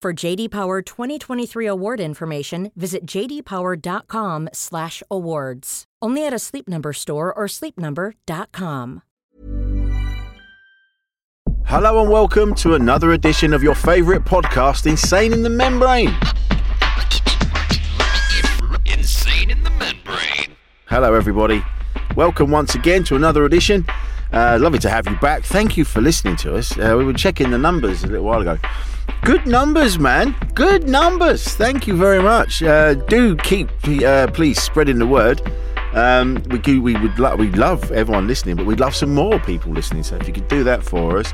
For JD Power 2023 award information, visit jdpower.com/awards. Only at a Sleep Number store or sleepnumber.com. Hello and welcome to another edition of your favourite podcast, Insane in the Membrane. Insane in the membrane. Hello, everybody. Welcome once again to another edition. Uh, lovely to have you back. Thank you for listening to us. Uh, we were checking the numbers a little while ago. Good numbers, man. Good numbers. Thank you very much. Uh, do keep, uh, please, spreading the word. Um, we do, we would lo- we love everyone listening, but we'd love some more people listening. So if you could do that for us,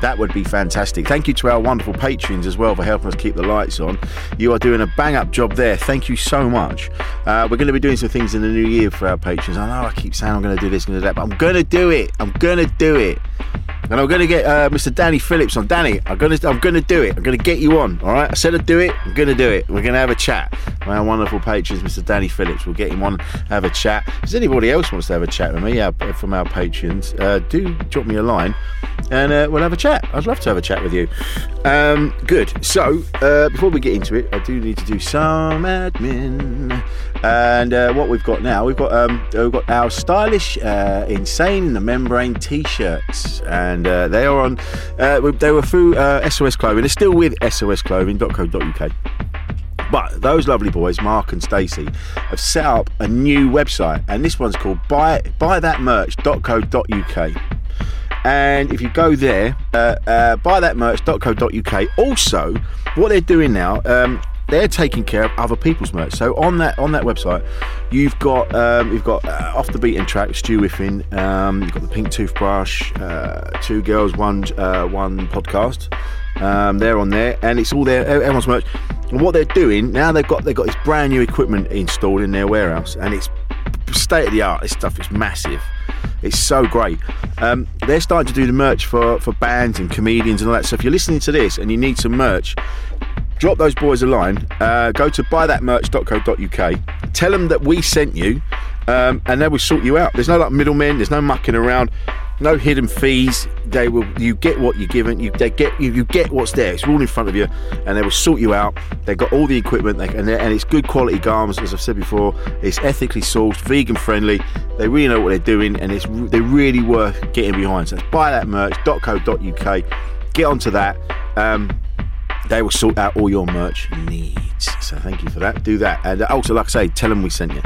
that would be fantastic. Thank you to our wonderful patrons as well for helping us keep the lights on. You are doing a bang up job there. Thank you so much. Uh, we're going to be doing some things in the new year for our patrons. I know I keep saying I'm going to do this, going to do that, but I'm going to do it. I'm going to do it. And I'm going to get uh, Mr. Danny Phillips on. Danny, I'm going to I'm going to do it. I'm going to get you on. All right. I said I'd do it. I'm going to do it. We're going to have a chat. My wonderful patrons, Mr. Danny Phillips. We'll get him on, have a chat. If anybody else wants to have a chat with me uh, from our patrons, uh, do drop me a line, and uh, we'll have a chat. I'd love to have a chat with you. Um, good. So uh, before we get into it, I do need to do some admin. And uh, what we've got now, we've got um, we've got our stylish, insane the membrane t-shirts, and they are on. They were through SOS Clothing. They're still with sosclothing.co.uk. But those lovely boys, Mark and Stacey, have set up a new website, and this one's called buy buythatmerch.co.uk. And if you go there, uh, uh, buythatmerch.co.uk. Also, what they're doing now, um, they're taking care of other people's merch. So on that on that website, you've got um, you've got uh, off the beaten track, Stu Whiffin. Um, you've got the Pink Toothbrush, uh, two girls, one uh, one podcast. Um, they're on there, and it's all there. Everyone's merch. And what they're doing now, they've got they've got this brand new equipment installed in their warehouse, and it's state of the art. This stuff is massive. It's so great. Um, they're starting to do the merch for, for bands and comedians and all that. So if you're listening to this and you need some merch, drop those boys a line. Uh, go to buythatmerch.co.uk. Tell them that we sent you, um, and they will sort you out. There's no like middlemen. There's no mucking around. No hidden fees. They will. You get what you're given. You they get you, you get what's there. It's all in front of you, and they will sort you out. They've got all the equipment, they, and, and it's good quality garments. As I've said before, it's ethically sourced, vegan friendly. They really know what they're doing, and it's they're really worth getting behind. So buy it's buythatmerch.co.uk. Get onto that. Um, they will sort out all your merch needs. So thank you for that. Do that, and also, like I say, tell them we sent you.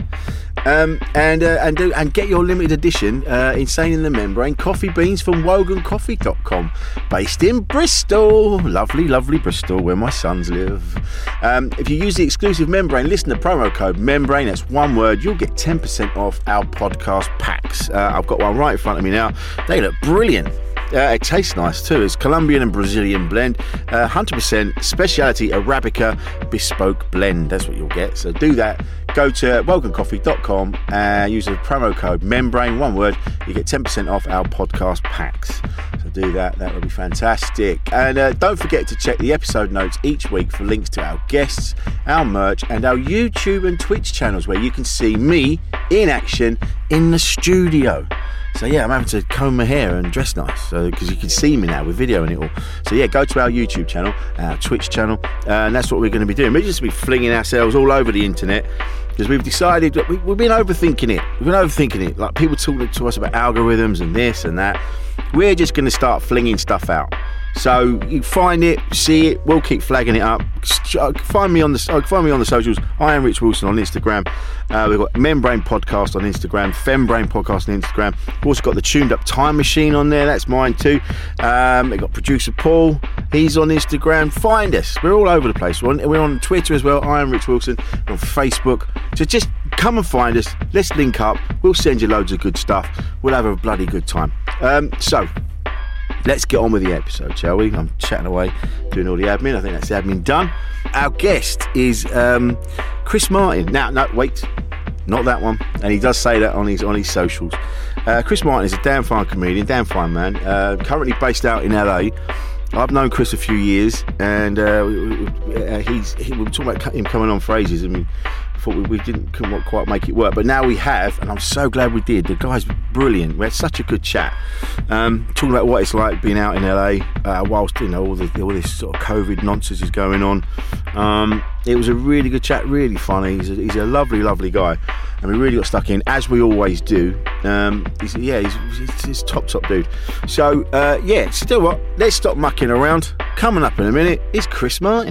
Um, and uh, and do, and get your limited edition uh, Insane in the Membrane coffee beans from WoganCoffee.com, based in Bristol, lovely, lovely Bristol, where my sons live. Um, if you use the exclusive membrane, listen to promo code membrane. That's one word. You'll get ten percent off our podcast packs. Uh, I've got one right in front of me now. They look brilliant. Uh, it tastes nice too. It's Colombian and Brazilian blend, uh, 100% specialty Arabica bespoke blend. That's what you'll get. So do that. Go to wogancoffee.com and use the promo code membrane, one word. You get 10% off our podcast packs. So do that. That would be fantastic. And uh, don't forget to check the episode notes each week for links to our guests, our merch, and our YouTube and Twitch channels where you can see me in action in the studio. So yeah, I'm having to comb my hair and dress nice, so because you can see me now with video and it all. So yeah, go to our YouTube channel, our Twitch channel, uh, and that's what we're going to be doing. We're just going to be flinging ourselves all over the internet because we've decided we, we've been overthinking it. We've been overthinking it. Like people talking to us about algorithms and this and that. We're just going to start flinging stuff out. So you find it, see it. We'll keep flagging it up. uh, Find me on the uh, find me on the socials. I am Rich Wilson on Instagram. Uh, we've got Membrane Podcast on Instagram, Fembrain Podcast on Instagram. We've also got the Tuned Up Time Machine on there. That's mine too. Um, we've got producer Paul. He's on Instagram. Find us. We're all over the place. We're on, we're on Twitter as well. I am Rich Wilson. We're on Facebook. So just come and find us. Let's link up. We'll send you loads of good stuff. We'll have a bloody good time. Um, so let's get on with the episode, shall we? I'm chatting away, doing all the admin. I think that's the admin done. Our guest is um, Chris Martin. Now, no, wait, not that one. And he does say that on his on his socials. Uh, Chris Martin is a damn fine comedian, damn fine man. Uh, currently based out in LA. I've known Chris a few years, and uh, uh, he's he, we were talking about him coming on phrases. I mean, thought we, we didn't couldn't quite make it work, but now we have, and I'm so glad we did. The guy's brilliant. We had such a good chat, um, talking about what it's like being out in LA uh, whilst you know all, the, all this sort of COVID nonsense is going on. Um, it was a really good chat, really funny. He's a, he's a lovely, lovely guy, and we really got stuck in as we always do. Um, he's, yeah, he's, he's, he's top, top dude. So uh, yeah, still what? Let's stop mucking around. Coming up in a minute is Chris Martin.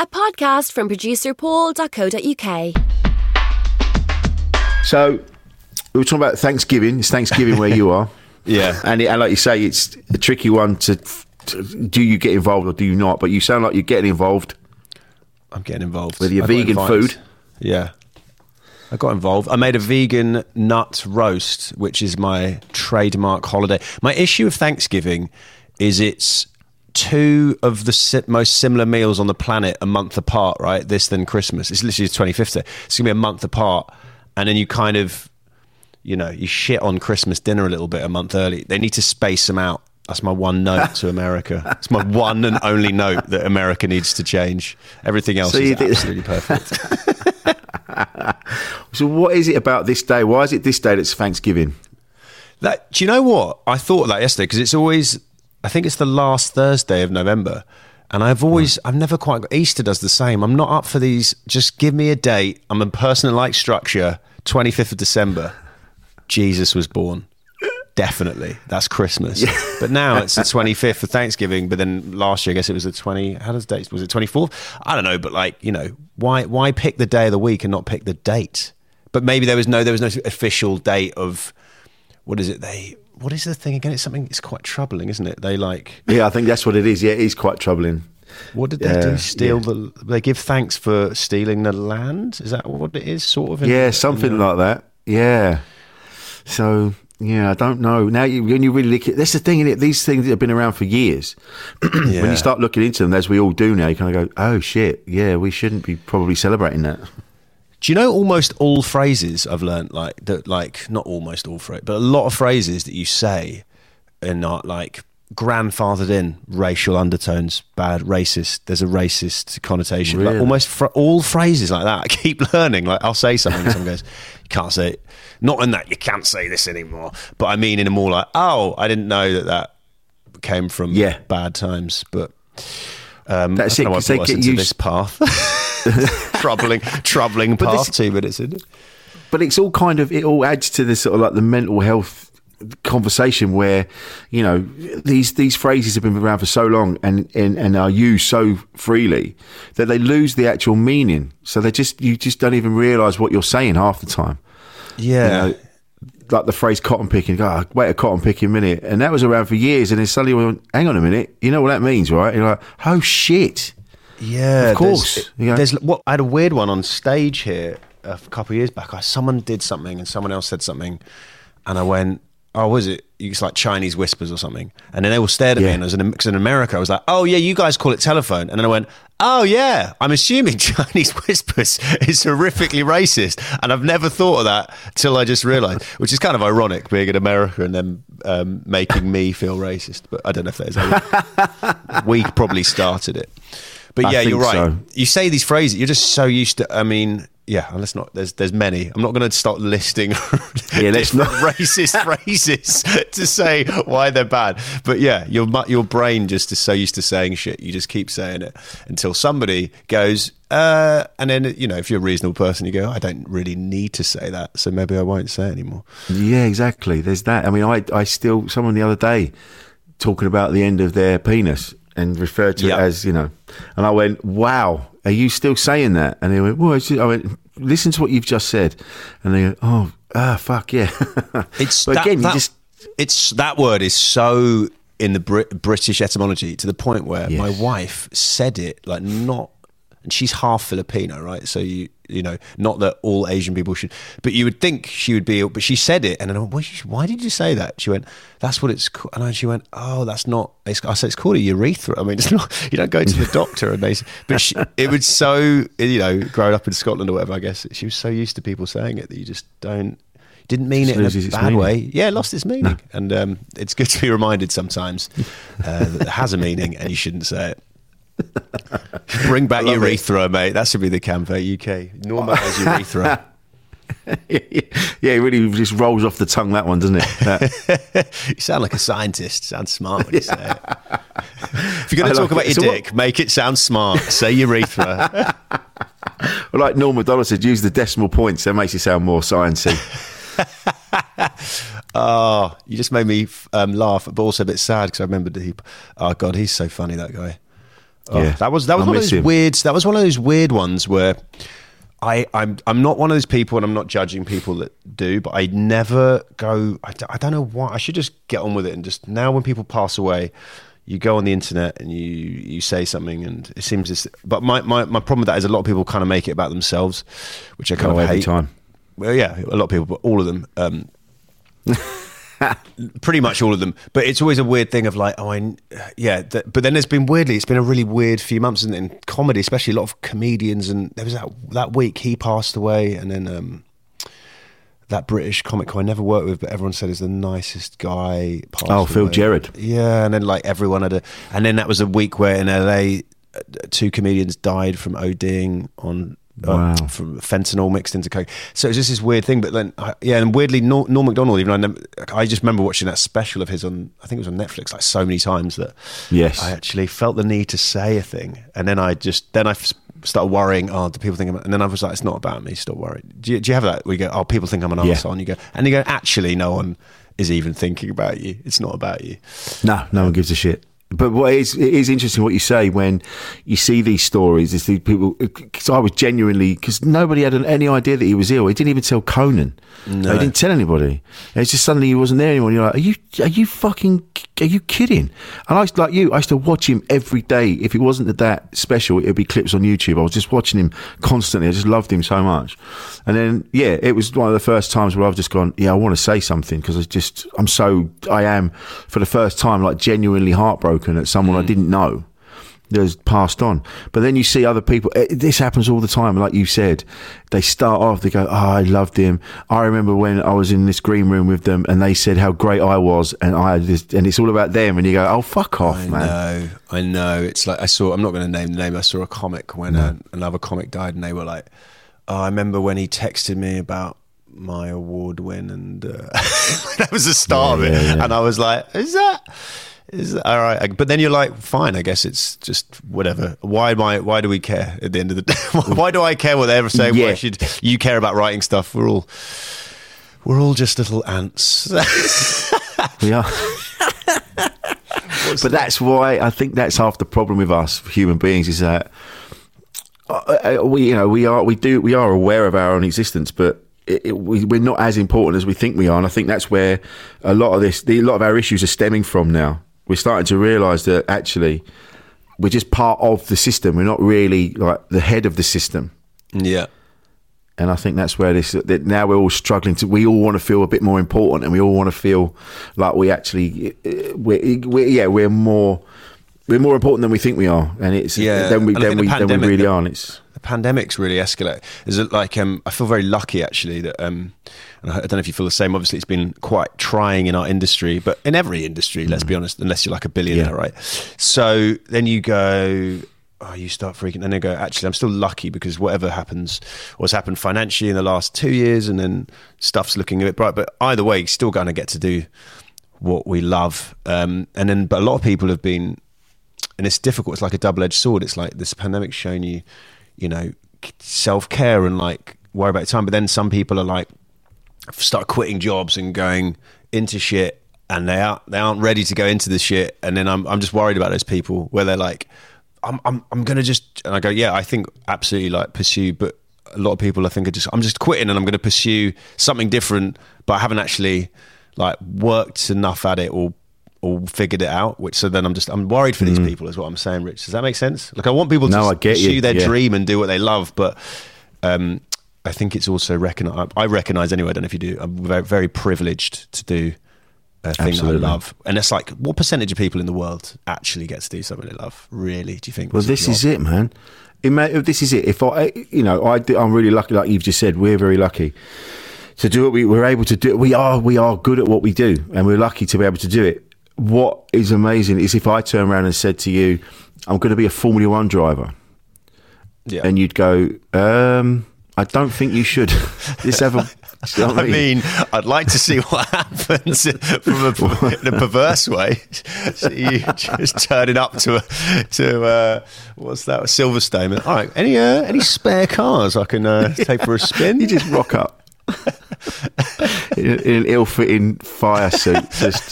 A podcast from producer paul.co.uk. So we were talking about Thanksgiving. It's Thanksgiving where you are. Yeah. And, it, and like you say, it's a tricky one to, to do you get involved or do you not? But you sound like you're getting involved. I'm getting involved With your I vegan food? Yeah, I got involved. I made a vegan nut roast, which is my trademark holiday. My issue of Thanksgiving is it's two of the si- most similar meals on the planet a month apart. Right, this then Christmas. It's literally the 25th. day. It's gonna be a month apart, and then you kind of, you know, you shit on Christmas dinner a little bit a month early. They need to space them out. That's my one note to America. It's my one and only note that America needs to change. Everything else So is absolutely perfect. So what is it about this day? Why is it this day that's Thanksgiving? That do you know what I thought that yesterday because it's always I think it's the last Thursday of November, and I've hmm. always I've never quite got Easter does the same. I'm not up for these. Just give me a date. I'm a person that likes structure. 25th of December, Jesus was born. Definitely, that's Christmas. But now it's the 25th for Thanksgiving. But then last year, I guess it was the 20. How does dates? Was it 24th? I don't know. But like you know, why why pick the day of the week and not pick the date? But maybe there was no there was no official date of what is it they what is the thing again it's something it's quite troubling isn't it they like Yeah, I think that's what it is. Yeah, it is quite troubling. what did they Yeah, do steal yeah. the they give thanks for stealing the land is that what it is sort of in- Yeah, in something the- like that. Yeah. So yeah, I don't know. Now you when you really look at that's the thing in it. These things have been around for years. When you start looking into them, as we all do now, you kind of go, "Oh shit, yeah, we shouldn't be probably celebrating that." Do you know almost all phrases I've learned like that like not almost all phrases but a lot of phrases that you say are not like grandfathered in racial undertones, bad, racist. There's a racist connotation. Like Really? almost fr- all phrases like that. I keep learning. Like I'll say something, and someone goes, "You can't say it." Not in that you can't say this anymore, but I mean in a more like, "Oh, I didn't know that that came from Yeah. bad times." But um, That's I it, don't know 'cause why they I brought us get used- this path. troubling, troubling But path. this- two minutes in. but it's all kind of it all adds to this sort of like the mental health conversation where you know these these phrases have been around for so long and and, and are used so freely that they lose the actual meaning so they just you just don't even realize what you're saying half the time Yeah. You know, like the phrase cotton picking go oh, wait a cotton picking minute and that was around for years and then suddenly we went hang on a minute you know what that means right you're like oh shit Yeah, Of course. There's, there's what I had a weird one on stage here a couple of years back. I, someone did something and someone else said something, and I went, "Oh, was it? It's like Chinese whispers or something." And then they all stared at me, and I was in America, I was like, "Oh yeah, you guys call it telephone," and then I went. Oh yeah, I'm assuming Chinese whispers is horrifically racist, and I've never thought of that till I just realised, which is kind of ironic being in America and then um, making me feel racist. But I don't know if that is. we probably started it. But I yeah, you're right. so. You say these phrases, you're just so used to. I mean, yeah, let's not. There's there's many. I'm not going to start listing Yeah, let's not. racist phrases to say why they're bad. But yeah, your your brain just is so used to saying shit, you just keep saying it until somebody goes. Uh, and then you know, if you're a reasonable person, you go, I don't really need to say that, so maybe I won't say it anymore. Yeah, exactly. There's that. I mean, I I still someone the other day talking about the end of their penis and referred to Yeah. it as you know, and I went, "Wow, are you still saying that?" And they went, "Well," I went, "Listen to what you've just said," and they go, "Oh, ah, fuck yeah." It's but that, again, that- you just it's that word is so in the Brit- British etymology to the point where Yes. my wife said it like not, and she's half Filipino, right? So you you know, not that all Asian people should, but you would think she would be. But she said it, and then I went, "Why- did you say that? She went, "That's what it's." called. And she went, "Oh, that's not." I said, "It's called a urethra." I mean, it's not. You don't go to the doctor and they. But she, it was so you know, growing up in Scotland or whatever. I guess she was so used to people saying it that you just don't. Didn't mean it in a bad way. Yeah, it lost its meaning, and um, it's good to be reminded sometimes uh, that it has a meaning, and you shouldn't say it. Bring back love it. urethra, mate. That should be the campaign. UK normalise urethra. yeah, it really just rolls off the tongue that one, doesn't it? You sound like a scientist. Sounds smart when you say it. If you're going I to talk like about it. your So what- dick, make it sound smart. Say urethra. well, like Norm Macdonald said, use the decimal points. That makes it sound more sciencey. oh, you just made me um, laugh, but also a bit sad because I remembered that he. Oh God, he's so funny. That guy. Oh, Yeah, that was that was I one of those him. weird. That was one of those weird ones where I I'm I'm not one of those people, and I'm not judging people that do, but I never go. I, d- I don't know why. I should just get on with it and just now when people pass away. You go on the internet and you you say something, and it seems this. But my, my, my problem with that is a lot of people kind of make it about themselves, which I kind Oh, of hate. time. Well, yeah, a lot of people, but all of them. Um, pretty much all of them. But it's always a weird thing of like, oh, I, yeah. Th- but then there's been weirdly, it's been a really weird few months in, in comedy, especially a lot of comedians. And there was that that week he passed away, and then um, that British comic who I never worked with, but everyone said is the nicest guy. Passed Oh, Phil away. Gerard. Yeah, and then like everyone had a, and then that was a week where in LA, uh, two comedians died from ODing on. Uh, Wow. from fentanyl mixed into coke, so it's just this weird thing. But then, I, yeah, and weirdly, Nor- Norm Macdonald. Even I, never, I just remember watching that special of his on. I think it was on Netflix, like so many times that Yes. I actually felt the need to say a thing, and then I just then I f- started worrying. Oh, do people think I'm? And then I was like, it's not about me. Stop worrying. Do you, do you have that? We go, oh, people think I'm an Yeah. arsehole, and you go, and you go, actually, no one is even thinking about you. It's not about you. No, no one gives a shit. But what is it is interesting what you say when you see these stories. Is these people? Uh, because I was genuinely because nobody had any idea that he was ill. He didn't even tell Conan. No. He didn't tell anybody. And it's just suddenly he wasn't there anymore. You're like, are you are you fucking are you kidding? And I used- like you, I used to watch him every day. If it wasn't that special, it'd be clips on YouTube. I was just watching him constantly. I just loved him so much. And then yeah, it was one of the first times where I've just gone, yeah, I want to say something because I just I'm so I am for the first time like genuinely heartbroken at someone I didn't know. that's passed on. But then you see other people. eh, This happens all the time. Like you said, they start off. They go, "Oh, I loved him. I remember when I was in this green room with them, and they said how great I was, and I this, and it's all about them." And you go, "Oh, fuck off, man. I man." know, I know. It's like I saw. I'm not going to name the name. I saw a comic when uh, another comic died, and they were like, "Oh, I remember when he texted me about my award win," and uh, that was the start Yeah, of it. yeah, yeah. And I was like, "Is that?" Is all right, but then you're like, fine. I guess it's just whatever. Why am I? Why do we care at the end of the day? why do I care what they ever say? Why should you care about writing stuff? We're all, we're all just little ants. We are. but that's why I think that's half the problem with us human beings is that uh, uh, we, you know, we are we do we are aware of our own existence, but it, it, we, we're not as important as we think we are. And I think that's where a lot of this, the, a lot of our issues are stemming from now. We're starting to realise that actually we're just part of the system. We're not really like the head of the system. yeah. And I think that's where this that now we're all struggling to. We all want to feel a bit more important, and we all want to feel like we actually, uh, we're, we're yeah, we're more, we're more important than we think we are, and it's Yeah, then we then we the then we really the- are. And it's the pandemic's really escalated. Is it like um, I feel very lucky actually that um, and I don't know if you feel the same. Obviously, it's been quite trying in our industry, but in every industry, let's be honest, unless you're like a billionaire, Mm. Yeah. right? So then you go. Oh, you start freaking, and then go. Actually, I'm still lucky because whatever happens, what's happened financially in the last two years, and then stuff's looking a bit bright. But either way, you're still going to get to do what we love. Um, and then, but a lot of people have been and it's difficult. It's like a double edged sword. It's like this pandemic's shown you, you know, self care and like worry about time. But then some people are like, start quitting jobs and going into shit, and they aren't they aren't ready to go into the shit. And then I'm I'm just worried about those people where they're like, I'm I'm I'm gonna just and I go, yeah, I think absolutely like pursue, but a lot of people I think are just I'm just quitting and I'm going to pursue something different, but I haven't actually like worked enough at it or or figured it out. Which so then I'm just I'm worried for these people is what I'm saying, Rich. Does that make sense? Like I want people to Mm. No, I get you, pursue their yeah. dream and do what they love, but um, I think it's also recognize. I recognize anyway. I don't know if you do. I'm very, very privileged to do a thing Absolutely. that I love, and it's like what percentage of people in the world actually get to do something they love? Really? Do you think? well, this is it, man. It may, this is it. If I, you know, I, I'm really lucky. Like you've just said, we're very lucky to do what we, we're able to do. We are, we are good at what we do, and we're lucky to be able to do it. What is amazing is if I turn around and said to you, "I'm going to be a Formula One driver," Yeah. and you'd go, um, "I don't think you should." this ever. you know I mean, I'd like to see what happens from a, in a perverse way. So you just turning up to a, to uh, what's that? Silverstone. All right, any uh, any spare cars I can uh, take for a spin? you just rock up in, in an ill-fitting fire suit, just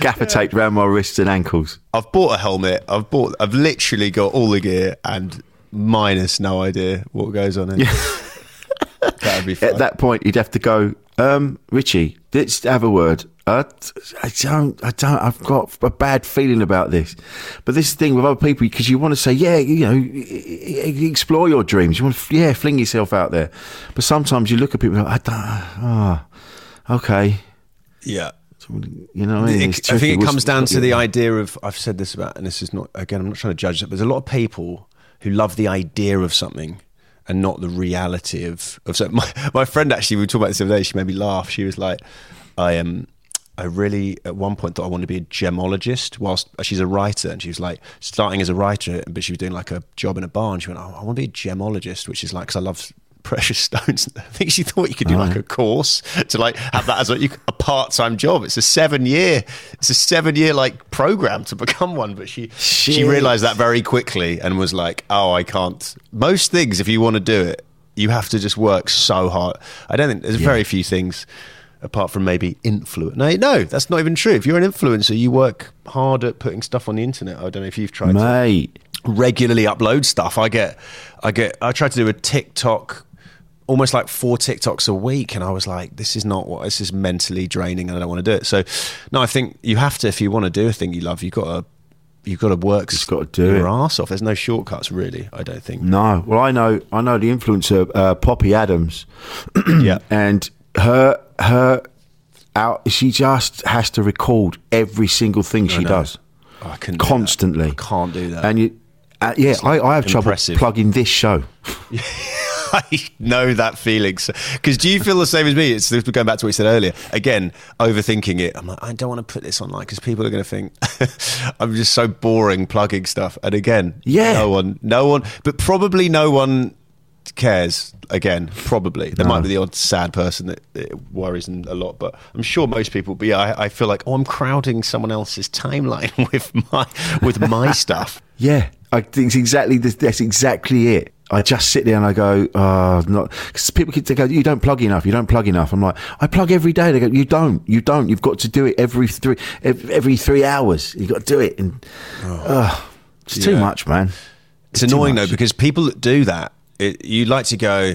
gaffer taped around my wrists and ankles. I've bought a helmet. I've bought. I've literally got all the gear and minus no idea what goes on in. That'd be fun. At that point, you'd have to go, um, Richie, let's have a word. Uh, I don't, I don't, I've got a bad feeling about this. But this is thing with other people, because you want to say, yeah, you know, explore your dreams. You want to, yeah, fling yourself out there. But sometimes you look at people and go, I don't, ah, okay. yeah. You know what I mean? It- I think it comes down to the idea of I've said this about, and this is not again. I'm not trying to judge it, but there's a lot of people who love the idea of something and not the reality of of something. My, my friend actually, we were talking about this the other day. She made me laugh. She was like, "I am." I really, at one point, thought I wanted to be a gemologist. Whilst uh, she's a writer, and she was like starting as a writer, but she was doing like a job in a bar. And she went, "Oh, I want to be a gemologist," which is like because I love precious stones. I think she thought you could do like a course to like have that as a, a part-time job. It's a seven-year, it's a seven-year like program to become one. But she she realized that very quickly and was like, "Oh, I can't." Most things, if you want to do it, you have to just work so hard. I don't think there's very few things apart from maybe influence. No, no, that's not even true. If you're an influencer, you work hard at putting stuff on the internet. I don't know if you've tried to regularly upload stuff. I get, I get, I try to do a TikTok, almost like four TikToks a week, and I was like, this is not what this is mentally draining, and I don't want to do it. So, no, I think you have to if you want to do a thing you love, you got to. You've got to work Just gotta do your it. ass off. There's no shortcuts, really. I don't think. No, well, I know, I know the influencer uh, Poppy Adams, yeah, and her her out. She just has to record every single thing she does. I couldn't do constantly. I can't do that. And you, uh, yeah, I, I have impressive. trouble plugging this show. I know that feeling. Because do you feel the same as me? It's going back to what you said earlier. Again, overthinking it. I'm like, I don't want to put this online because people are going to think I'm just so boring plugging stuff. And again, Yeah. no one, no one, but probably no one cares. Again, probably there No. might be the odd sad person that it worries them a lot, but I'm sure most people. But yeah, I, I feel like oh, I'm crowding someone else's timeline with my with my stuff. Yeah, I think it's exactly this, that's exactly it. I just sit there and I go, oh, not because people keep they go, you don't plug enough, you don't plug enough. I'm like, I plug every day. They go, you don't, you don't. You've got to do it every three every three hours. You've got to do it, and oh, it's too much, man. It's too annoying though because people that do that, it, you like to go,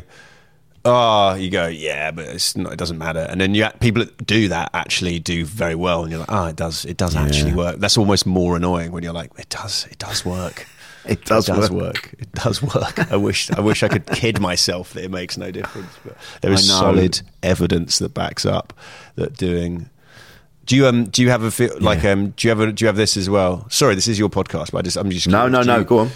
oh, you go, yeah, but it's not, it doesn't matter. And then you people that do that actually do very well, and you're like, oh, it does, it does actually work. That's almost more annoying when you're like, it does, it does work. It does work. work. It does work. I wish I wish I could kid myself that it makes no difference, but there is solid evidence that backs up that doing. Do you um do you have a feel like Yeah. um do you ever do you have this as well? Sorry, this is your podcast, but I just I'm just No, no, no. you- Go on.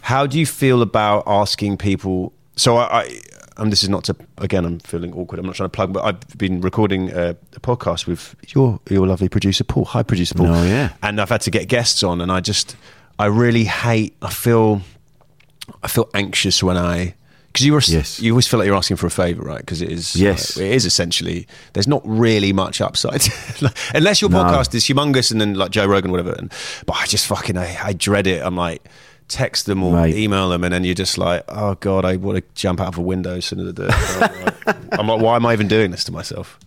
how do you feel about asking people? So I, I and this is not to again. I'm feeling awkward. I'm not trying to plug, but I've been recording a, a podcast with your your lovely producer Paul. Hi, producer Paul. Oh, yeah. And I've had to get guests on, and I just I really hate. I feel I feel anxious when I because you were Yes. you always feel like you're asking for a favor, right? Because it is Yes. like, it is essentially there's not really much upside unless your No. podcast is humongous and then like Joe Rogan or whatever. And, but I just fucking I, I dread it. I'm like text them or Mate. email them, and then you're just like, oh god, I want to jump out of a window as soon as I do it. I'm like, I'm like, why am I even doing this to myself?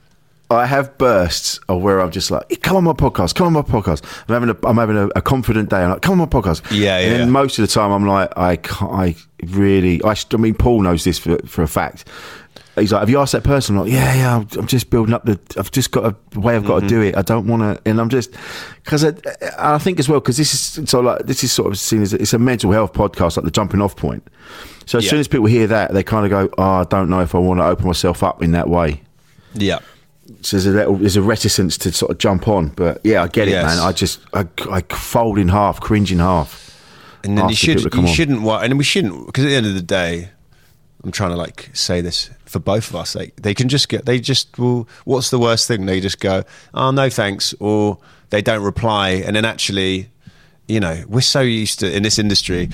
I have bursts of where I'm just like, come on my podcast, come on my podcast. I'm having a, I'm having a, a confident day. I'm like, come on my podcast. Yeah, And yeah, then yeah. most of the time, I'm like, I can't, I really, I, I mean, Paul knows this for, for a fact. He's like, have you asked that person? I'm like, yeah, yeah. I'm, I'm just building up the. I've just got a way I've got Mm-hmm. to do it. I don't want to, and I'm just because I, I think as well because this is so like this is sort of seen as it's a mental health podcast, like the jumping off point. So as Yeah. soon as people hear that, they kind of go, oh, I don't know if I want to open myself up in that way Yeah. So there's a little, there's a reticence to sort of jump on, but yeah, I get it, Yes. man. I just I, I fold in half, cringe in half. And then you Ask the people should you on. shouldn't and we shouldn't because at the end of the day, I'm trying to like say this for both of us. Like they can just get they just will. What's the worst thing? They just go, oh no thanks, or they don't reply, and then actually, you know, we're so used to in this industry,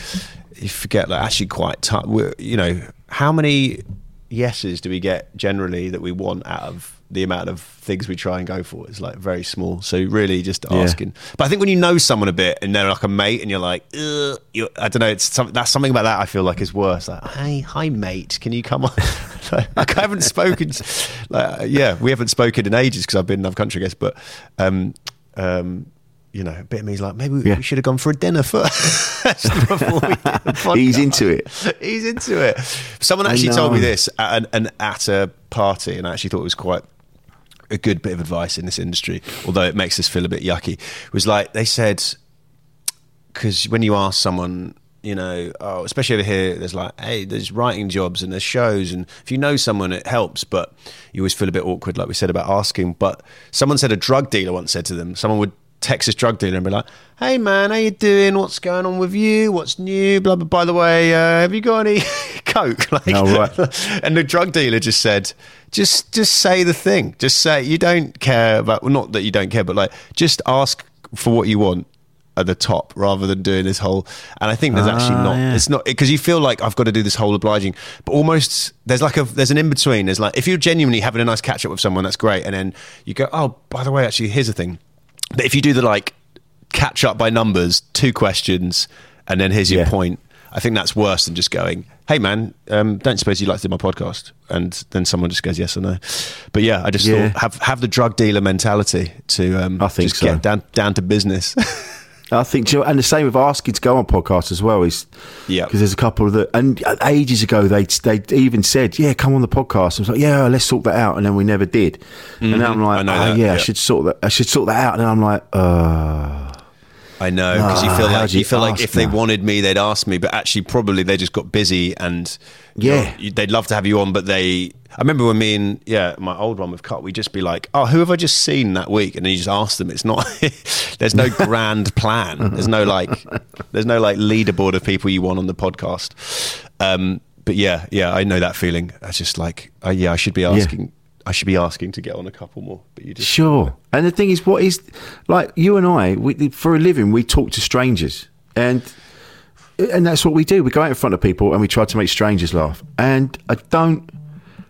you forget like actually quite tough. You know how many yeses do we get generally that we want out of the amount of things we try and go for is like very small. So really just Yeah. asking. But I think when you know someone a bit and they're like a mate and you're like, Ugh, you I don't know, it's some, that's something about that I feel like is worse. Like, hey, hi mate, can you come on? like, I haven't spoken. Like, yeah, we haven't spoken in ages because I've been in another country, I guess. But um, um, you know, a bit of me's like maybe we, Yeah. we should have gone for a dinner first before we did the. He's into it. He's into it. Someone actually told me this at, an, an, at a party, and I actually thought it was quite a good bit of advice in this industry, although it makes us feel a bit yucky. It was like they said, because when you ask someone, you know, oh, especially over here, there's like, hey, there's writing jobs and there's shows, and if you know someone, it helps, but you always feel a bit awkward, like we said about asking. But someone said a drug dealer once said to them, someone would text this drug dealer and be like, "Hey man, how you doing? What's going on with you? What's new? Blah blah. By the way, uh, have you got any coke?" Like, Oh, right. and the drug dealer just said, "Just just say the thing. Just say you don't care about. Well, not that you don't care, but like just ask for what you want." At the top, rather than doing this whole, and I think there's actually Ah, not. yeah. It's not because you feel like I've got to do this whole obliging, but almost there's like a there's an in between. There's like if you're genuinely having a nice catch up with someone, that's great, and then you go, oh, by the way, actually, here's the thing. But if you do the like catch up by numbers, two questions, and then here's your Yeah. point, I think that's worse than just going, hey man, um, don't suppose you'd like to do my podcast? And then someone just goes yes or no. But yeah, I just Yeah. thought have have the drug dealer mentality to um, I think just so. get down down to business. I think, and the same with asking to go on podcasts as well is Yeah. because there's a couple that, and ages ago they they even said, yeah, come on the podcast. I was like, yeah, let's sort that out, and then we never did. And now I'm like, oh, that, yeah, I should sort that. I should sort that out. And then I'm like, uh I know because you Ah, feel like you you feel like if they wanted me, they'd ask me, but actually probably they just got busy and you Yeah. know, they'd love to have you on, but they. I remember when me and yeah, my old one with Cut, we'd just be like, oh, who have I just seen that week? And then you just ask them. It's not. there's no grand plan. There's no like. There's no like leaderboard of people you want on the podcast. Um, but yeah, yeah, I know that feeling. I just like, uh, yeah, I should be asking. I should be asking to get on a couple more, but you just Sure. And the thing is, what is like you and I, we, for a living, we talk to strangers, and and that's what we do. We go out in front of people and we try to make strangers laugh. And I don't,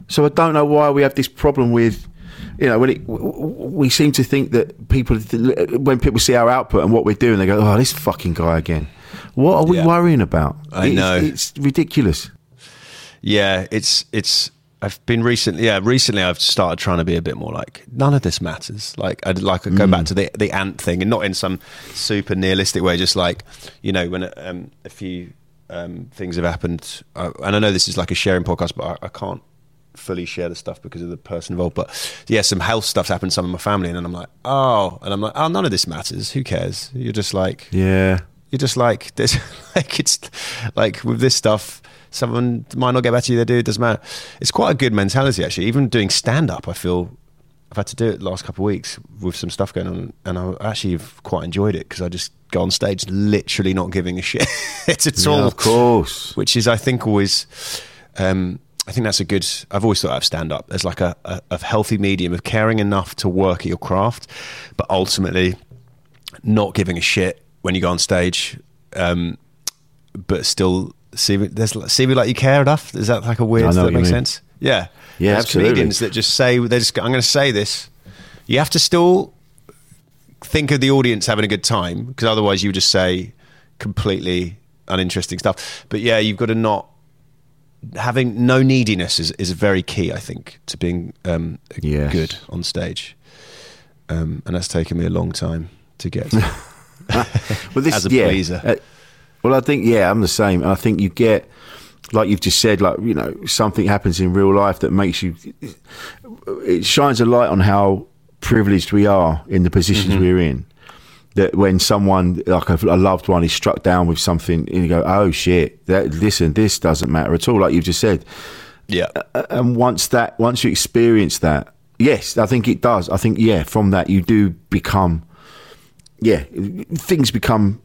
so I don't know why we have this problem with, you know, when it, we seem to think that people, when people see our output and what we're doing, they go, "Oh, this fucking guy again." What are we Yeah. worrying about? I It's- know. it's ridiculous. Yeah, it's it's. I've been recently. Yeah, recently I've started trying to be a bit more like none of this matters. Like I'd like I go back to the the ant thing, and not in some super nihilistic way. Just like you know, when um, a few um, things have happened, uh, and I know this is like a sharing podcast, but I, I can't fully share the stuff because of the person involved. But yeah, some health stuff's happened. to Some of my family, and then I'm like, oh, and I'm like, oh, none of this matters. Who cares? You're just like, Yeah. you're just like this like it's like with this stuff someone might not get back to you they do it doesn't matter it's quite a good mentality actually even doing stand up i feel i've had to do it the last couple of weeks with some stuff going on and i actually have quite enjoyed it because i just go on stage literally not giving a shit it's at Yeah, all of course. which is i think always um I think that's a good. I've always thought of stand up as like a, a, a healthy medium of caring enough to work at your craft, but ultimately not giving a shit when you go on stage, um, but still see me, there's see me like you care enough. Is that like a weird? I know Does that what you make mean. sense? Yeah, Yeah, There's absolutely. Comedians that just say they just. I'm going to say this. You have to still think of the audience having a good time because otherwise you would just say completely uninteresting stuff. But yeah, you've got to not having no neediness is, is very key, I think, to being um, Yes. good on stage. Um, and that's taken me a long time to get. to. Well, this As a yeah, pleaser. uh, well, I think yeah, I'm the same. I think you get like you've just said, like you know, something happens in real life that makes you. It shines a light on how privileged we are in the positions Mm-hmm. we're in. That when someone like a, a loved one is struck down with something, and you go, "Oh shit! That listen, this doesn't matter at all." Like you've just said, yeah. And once that once you experience that yes i think it does i think yeah from that you do become yeah things become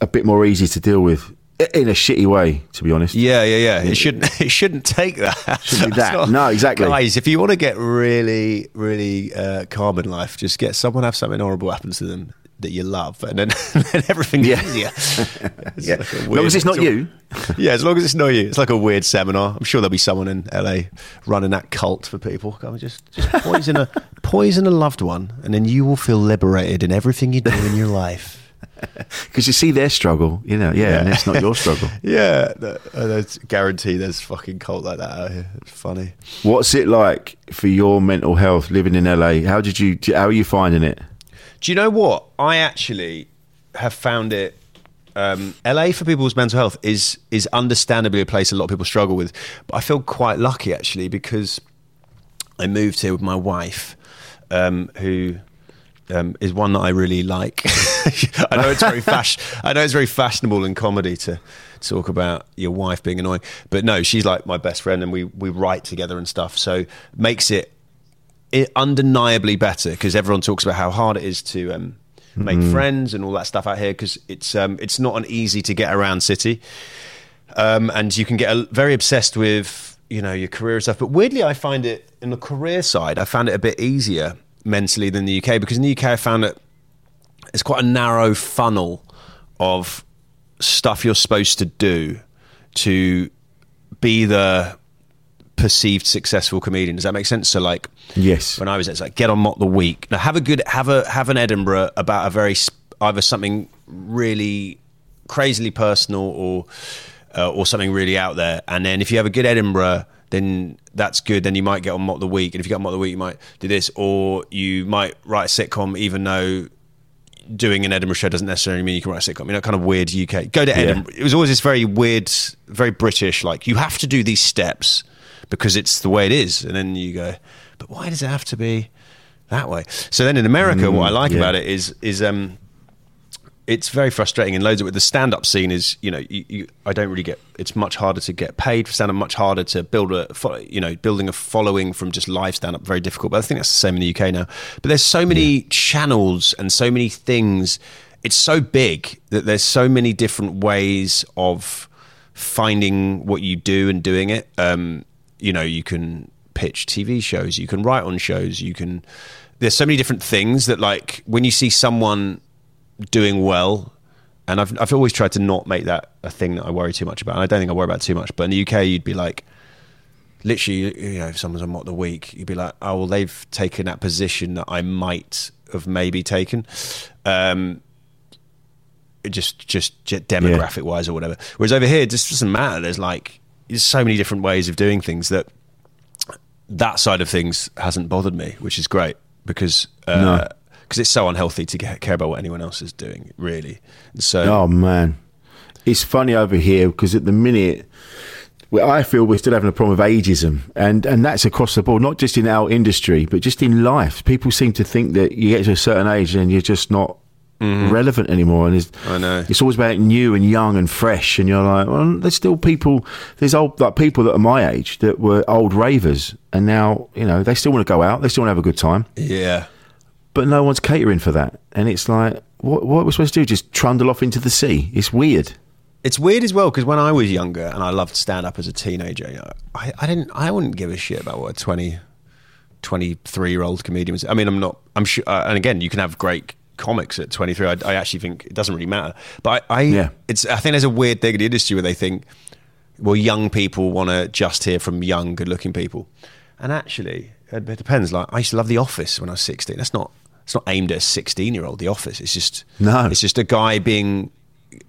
a bit more easy to deal with in a shitty way to be honest Yeah, yeah, yeah. It shouldn't. It shouldn't take that. Shouldn't that. No, exactly. Guys, if you want to get really, really uh, calm in life, just get someone have something horrible happen to them that you love, and then, then everything's Yeah. easier. It's Yeah. like a As long as it's not you. yeah, as long as it's not you. It's like a weird seminar. I'm sure there'll be someone in LA running that cult for people. Come just just poison a poison a loved one, and then you will feel liberated in everything you do in your life. because you see their struggle you know yeah, and it's not your struggle Yeah, uh, guarantee. There's fucking cult like that out here. It's funny. what's it like for your mental health living in la how did you how are you finding it Do you know what? I actually have found it. Um, LA for people's mental health is is understandably a place a lot of people struggle with, but I feel quite lucky actually because I moved here with my wife, um, who um, is one that I really like. I know it's very fash- I know it's very fashionable in comedy to talk about your wife being annoying, but no, she's like my best friend, and we we write together and stuff. So makes it it undeniably better because everyone talks about how hard it is to um, make friends and all that stuff out here because it's um, it's not an easy to get around city, um, and you can get a, very obsessed with you know your career and stuff. But weirdly, I find it in the career side, I found it a bit easier mentally than the UK because in the UK I found it it's quite a narrow funnel of stuff you're supposed to do to be the perceived successful comedian. Does that make sense? So like yes when I was, it's like get on Mock the Week. Now have a good have a have an Edinburgh about a very either something really crazily personal or uh, or something really out there. And then if you have a good Edinburgh, then that's good. Then you might get on Mock the Week. And if you get on Mock the Week, you might do this, or you might write a sitcom, even though doing an Edinburgh show doesn't necessarily mean you can write a sitcom. You know, kind of weird UK. Go to Edinburgh. It was always this very weird, very British. Like you have to do these steps because it's the way it is, and then you go, but why does it have to be that way? So then in America, what I like yeah. about it is is um, it's very frustrating in loads of it. The stand up scene is, you know, you, you, I don't really get. It's much harder to get paid for stand up. Much harder to build a, you know, building a following from just live stand up. Very difficult. But I think that's the same in the UK now. But there's so many channels and so many things. It's so big that there's so many different ways of finding what you do and doing it. Um, you know, you can pitch TV shows, you can write on shows, you can. There's so many different things that, like, when you see someone doing well, and I've I've always tried to not make that a thing that I worry too much about. And I don't think I worry about too much. But in the UK, you'd be like, literally, you know, if someone's on Mock the Week, you'd be like, oh well, they've taken that position that I might have maybe taken. Um, just just demographic wise or whatever. Whereas over here, it just doesn't matter. There's like there's so many different ways of doing things that that side of things hasn't bothered me, which is great because No. Because it's so unhealthy to get, care about what anyone else is doing, really. So Oh man, it's funny over here because at the minute, I feel we're still having a problem with ageism, and and that's across the board, not just in our industry, but just in life. People seem to think that you get to a certain age and you're just not mm-hmm. relevant anymore, and it's. I know. it's always about new and young and fresh, and you're like, well, there's still people, there's old like people that are my age that were old ravers, and now you know they still want to go out, they still want to have a good time yeah, but no one's catering for that. And it's like, what, what we're supposed to do? Just trundle off into the sea? It's weird. it's weird as well because when I was younger and I loved stand up as a teenager, I, I didn't, I wouldn't give a shit about what a 20, 23 year old comedian was. I mean, I'm not, I'm sure, uh, and again, you can have great comics at 23. I, I actually think it doesn't really matter. But I, I Yeah. it's, I think there's a weird thing in the industry where they think, well, young people want to just hear from young, good looking people. And actually, it, it depends. Like, I used to love The Office when I was 16. That's not, it's not aimed at a 16 year old, The Office. It's just, No. it's just a guy being,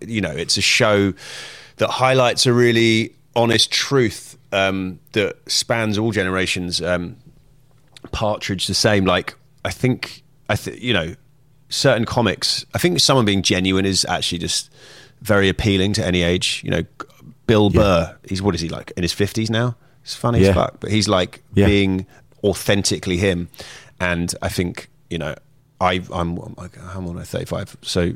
you know, it's a show that highlights a really honest truth um, that spans all generations. Um, Partridge, the same. Like, I think, I think, you know, certain comics, I think someone being genuine is actually just very appealing to any age. You know, Bill Burr, he's, what is he like, in his 50s now? He's funny Yeah. as fuck, but he's like Yeah. being authentically him. And I think, you know, I, I'm, I'm on a 35. So,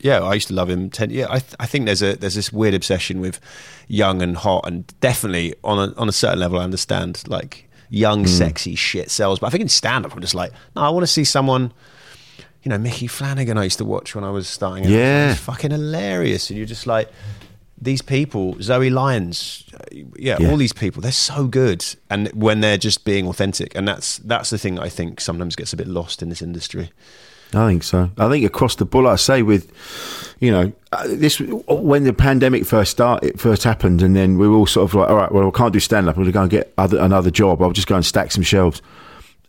yeah, I used to love him. Ten, yeah, I, th- I think there's a there's this weird obsession with young and hot, and definitely on a on a certain level, I understand like young, hmm. sexy shit sells. But I think in stand up, I'm just like, no, I want to see someone. You know, Micky Flanagan, I used to watch when I was starting. out. Yeah. He's fucking hilarious, and you're just like, these people, Zoe Lyons, uh, yeah, Yeah. all these people, they're so good, and when they're just being authentic, and that's that's the thing I think sometimes gets a bit lost in this industry. I think so. I think across the board, like I say, with you know, uh, this when the pandemic first started, first happened, and then we were all sort of like, all right, well, I can't do stand up. I'm going to go and get other, another job. I'll just go and stack some shelves.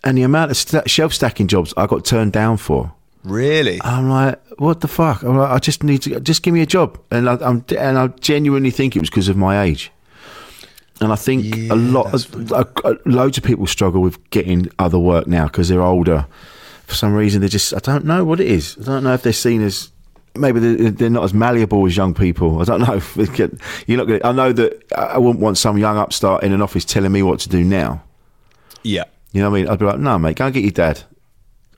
And the amount of sta shelf stacking jobs I got turned down for, Really? I'm like, what the fuck? I'm like, I just need to just give me a job, and I, I'm and I genuinely think it was because of my age. And I think Yeah, a lot, of, uh, uh, loads of people struggle with getting other work now because they're older. For some reason, they're just I don't know what it is. I don't know if they're seen as maybe they're, they're not as malleable as young people. I don't know. If they you're not. Gonna, I know that I I wouldn't want some young upstart in an office telling me what to do now. Yeah. You know what I mean? I'd be like, no, mate, go and get your dad.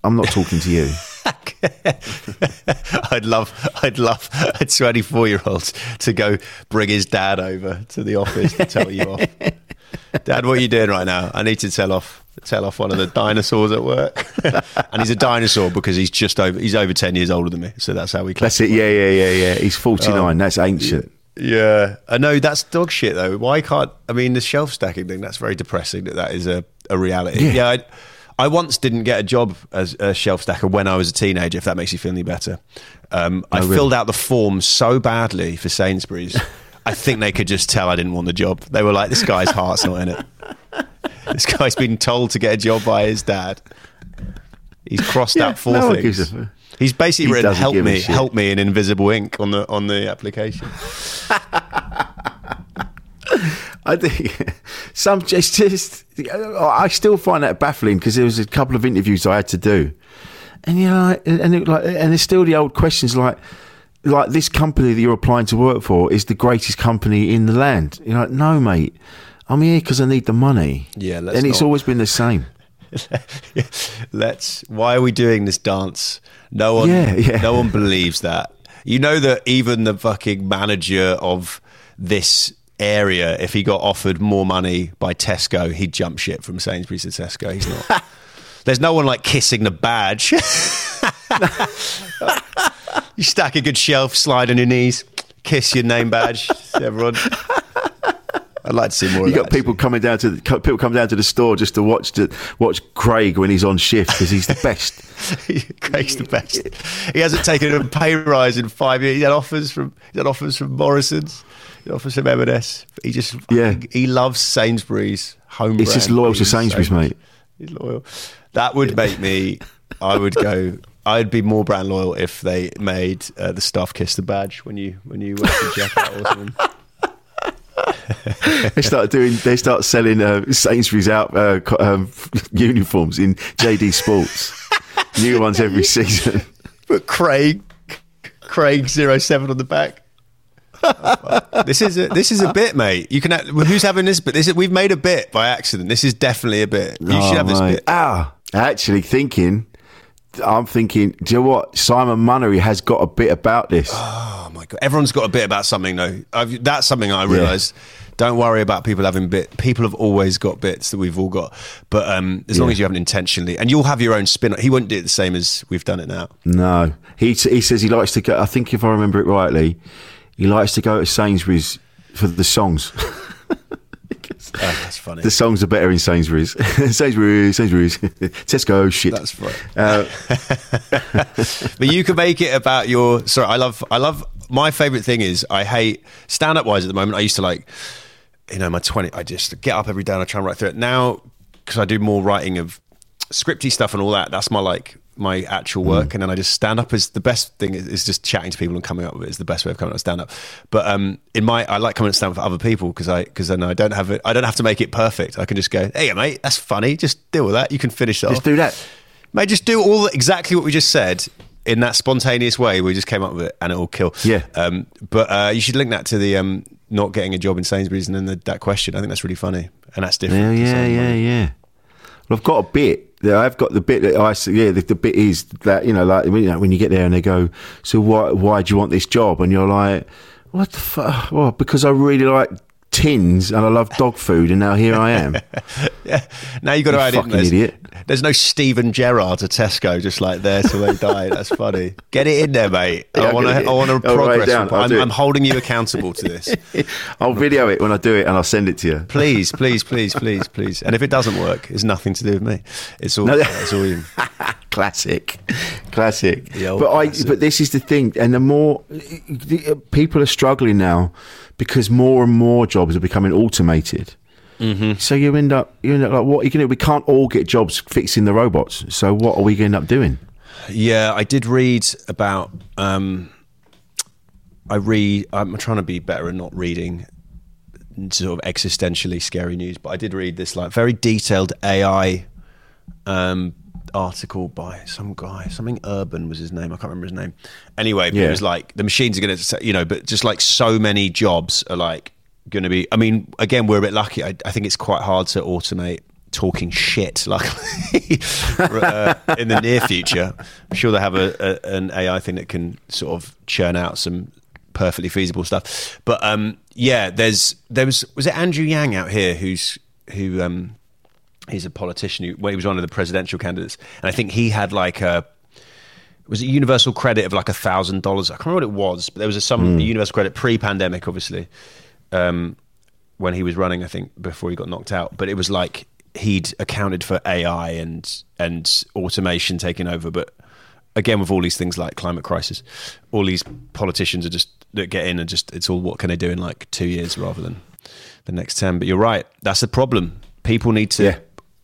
I'm not talking to you. I'd love, I'd love a 24 year old to go bring his dad over to the office to tell you off. Dad, what are you doing right now? I need to tell off, tell off one of the dinosaurs at work. and he's a dinosaur because he's just over, he's over 10 years older than me. So that's how we That's it. Yeah, yeah, yeah, yeah. He's 49. Um, that's ancient. Yeah, I know that's dog shit though. Why can't I mean the shelf stacking thing? That's very depressing. That that is a, a reality. Yeah. Yeah, I, I once didn't get a job as a shelf stacker when I was a teenager. If that makes you feel any better, um, I Oh, really? filled out the form so badly for Sainsbury's. I think they could just tell I didn't want the job. They were like, "This guy's heart's not in it. This guy's been told to get a job by his dad. He's crossed Yeah, out four no things." He's basically He written "help me, help me" in invisible ink on the on the application. I think some it's just I still find that baffling because there was a couple of interviews I had to do, and you know, and it, like, and there's still the old questions like, like this company that you're applying to work for is the greatest company in the land. You're like, no, mate, I'm here because I need the money. Yeah, let's and it's not- always been the same. Let's. Why are we doing this dance? No one. Yeah, yeah. No one believes that. You know that even the fucking manager of this area, if he got offered more money by Tesco, he'd jump ship from Sainsbury's to Tesco. He's not. There's no one like kissing the badge. you stack a good shelf, slide on your knees, kiss your name badge. Everyone. I'd like to see more. You of got that, people coming down to the, people come down to the store just to watch to watch Craig when he's on shift because he's the best. Craig's the best. He hasn't taken a pay rise in five years. He had offers from he had offers from Morrison's, he had offers from M&S. He just Yeah. he loves Sainsbury's home. He's just loyal to He's Sainsbury's, mate. He's loyal. That would make me. I would go. I'd be more brand loyal if they made uh, the staff kiss the badge when you when you went to check out or something. they start doing. They start selling uh, Sainsbury's out uh, um, uniforms in JD Sports. New ones every season. But Craig, Craig 07 on the back. This is a, this is a bit, mate. You can. ha- Who's having this? But this is, we've made a bit by accident. This is definitely a bit. You Oh, should have this bit. Ah, actually thinking. I'm thinking. Do you know what? Simon Munnery has got a bit about this. Oh my god! Everyone's got a bit about something though. I've, that's something I realised. Don't worry about people having bit. People have always got bits that we've all got. But um, as long as you haven't intentionally, and you'll have your own spin. He won't do it the same as we've done it now. No, he he says he likes to go. I think if I remember it rightly, he likes to go to Sainsbury's for the songs. Oh, that's funny. the songs are better in Sainsbury's. Sainsbury's, Sainsbury's, Tesco. Shit. That's right. Uh, but you can make it about your. Sorry, I love. I love. My favorite thing is I hate stand up wise at the moment. I used to like, you know, my twenty. I just get up every day and I try and write through it. Now because I do more writing of scripty stuff and all that. That's my like my actual work, and then I just stand up is the best thing. Is, is just chatting to people and coming up with it is the best way of coming up stand up. But um, in my, I like coming to stand up for other people because I because then I don't have it. I don't have to make it perfect. I can just go, hey mate, that's funny. Just deal with that. You can finish it just off. do that. Mate, just do all exactly what we just said in that spontaneous way. We just came up with it, and it will kill. Yeah. Um, but uh, you should link that to the um, not getting a job in Sainsbury's, and then the, that question. I think that's really funny, and that's different. Yeah, yeah, yeah, yeah. Well, I've got a bit. That I've got the bit that I see. Yeah, the, the bit is that you know, like when, you know, when you get there and they go, "So why? Why do you want this job?" And you're like, "What the fuck? Well, because I really like tins and I love dog food, and now here I am." Yeah. Now you've got to add in. fucking There's, idiot. there's no Steven Gerrard at Tesco, just like there till they die. That's funny. Get it in there, mate. Yeah, I want to. I want to I'll write it progress. I'm. I'm holding you accountable to this. I'll video it when I do it, and I'll send it to you. Please, please, please, please, please. And if it doesn't work, it's nothing to do with me. It's all. No. it's all you. classic, classic. But I, but this is the thing, and the more the, people are struggling now because more and more jobs are becoming automated. Mm-hmm. So you end up, you end up like, what are you going to? We can't all get jobs fixing the robots. So what are we going to end up doing? Yeah, I did read about. Um, I read. I'm trying to be better at not reading sort of existentially scary news, but I did read this like very detailed AI um, article by some guy. Something Urban was his name. I can't remember his name. Anyway, but Yeah. it was like the machines are going to, you know, but just like so many jobs are like going to be. I mean, again, we're a bit lucky. I, I think it's quite hard to automate talking shit luckily uh, in the near future i'm sure they have a, a, an ai thing that can sort of churn out some perfectly feasible stuff but um yeah there's there was was it andrew yang out here who's who um he's a politician who well, he was one of the presidential candidates and i think he had like a was it universal credit of like a thousand dollars i can't remember what it was but there was a some universal credit pre-pandemic obviously um when he was running, I think, before he got knocked out. But it was like he'd accounted for AI and and automation taking over. But again, with all these things like climate crisis, all these politicians are just that get in and just it's all what can they do in like two years rather than the next ten. But you're right, that's the problem. People need to Yeah.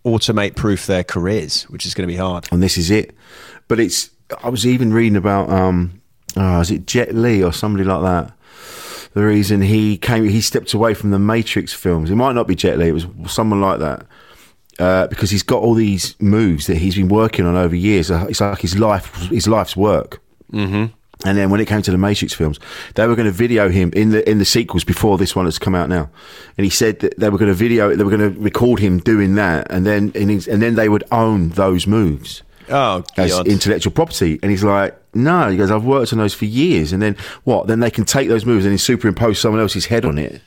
Automate proof their careers, which is going to be hard. And this is it. But it's. I was even reading about. um oh, is it Jet Li or somebody like that? The reason he came, he stepped away from the Matrix films. It might not be Jet Li. It was someone like that. Uh, because he's got all these moves that he's been working on over years. It's like his life, his life's work. Mm-hmm. And then when it came to the Matrix films, they were going to video him in the in the sequels before this one has come out now. And he said that they were going to video, they were going to record him doing that, and then and, and then they would own those moves Oh, as God. intellectual property. And he's like, no. He goes, I've worked on those for years. And then what? Then they can take those moves and then superimpose someone else's head on it.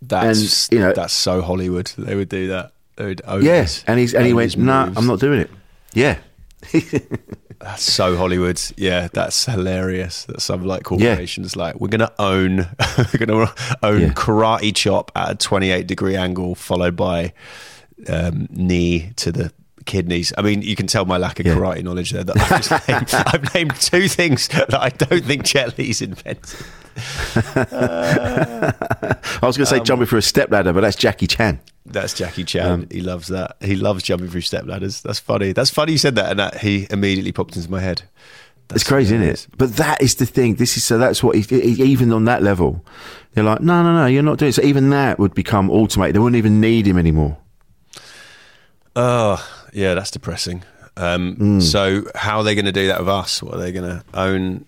That's And, you know- that's so Hollywood. They would do that. They would own Yes. this- and he's and he went, no, moves. I'm not doing it. Yeah. That's so Hollywood. Yeah, that's hilarious. That some like corporations like we're gonna own, we're gonna own Yeah. karate chop at a 28 degree angle, followed by um, knee to the kidneys. I mean, you can tell my lack of Yeah. karate knowledge there. That I've, named, I've named two things that I don't think Jet Li's invented. I was going to say Um, jumping through a stepladder, but that's Jackie Chan. That's Jackie Chan. Um, he loves that. He loves jumping through step ladders. That's funny. That's funny you said that, and that he immediately popped into my head. it's crazy, isn't it? But that is the thing. This is so. That's what. Even on that level, they're like, no, no, no, you're not doing. it. So even that would become automated. They wouldn't even need him anymore. Oh, yeah, that's depressing. Um, Hmm. So, how are they going to do that with us? What are they going to own?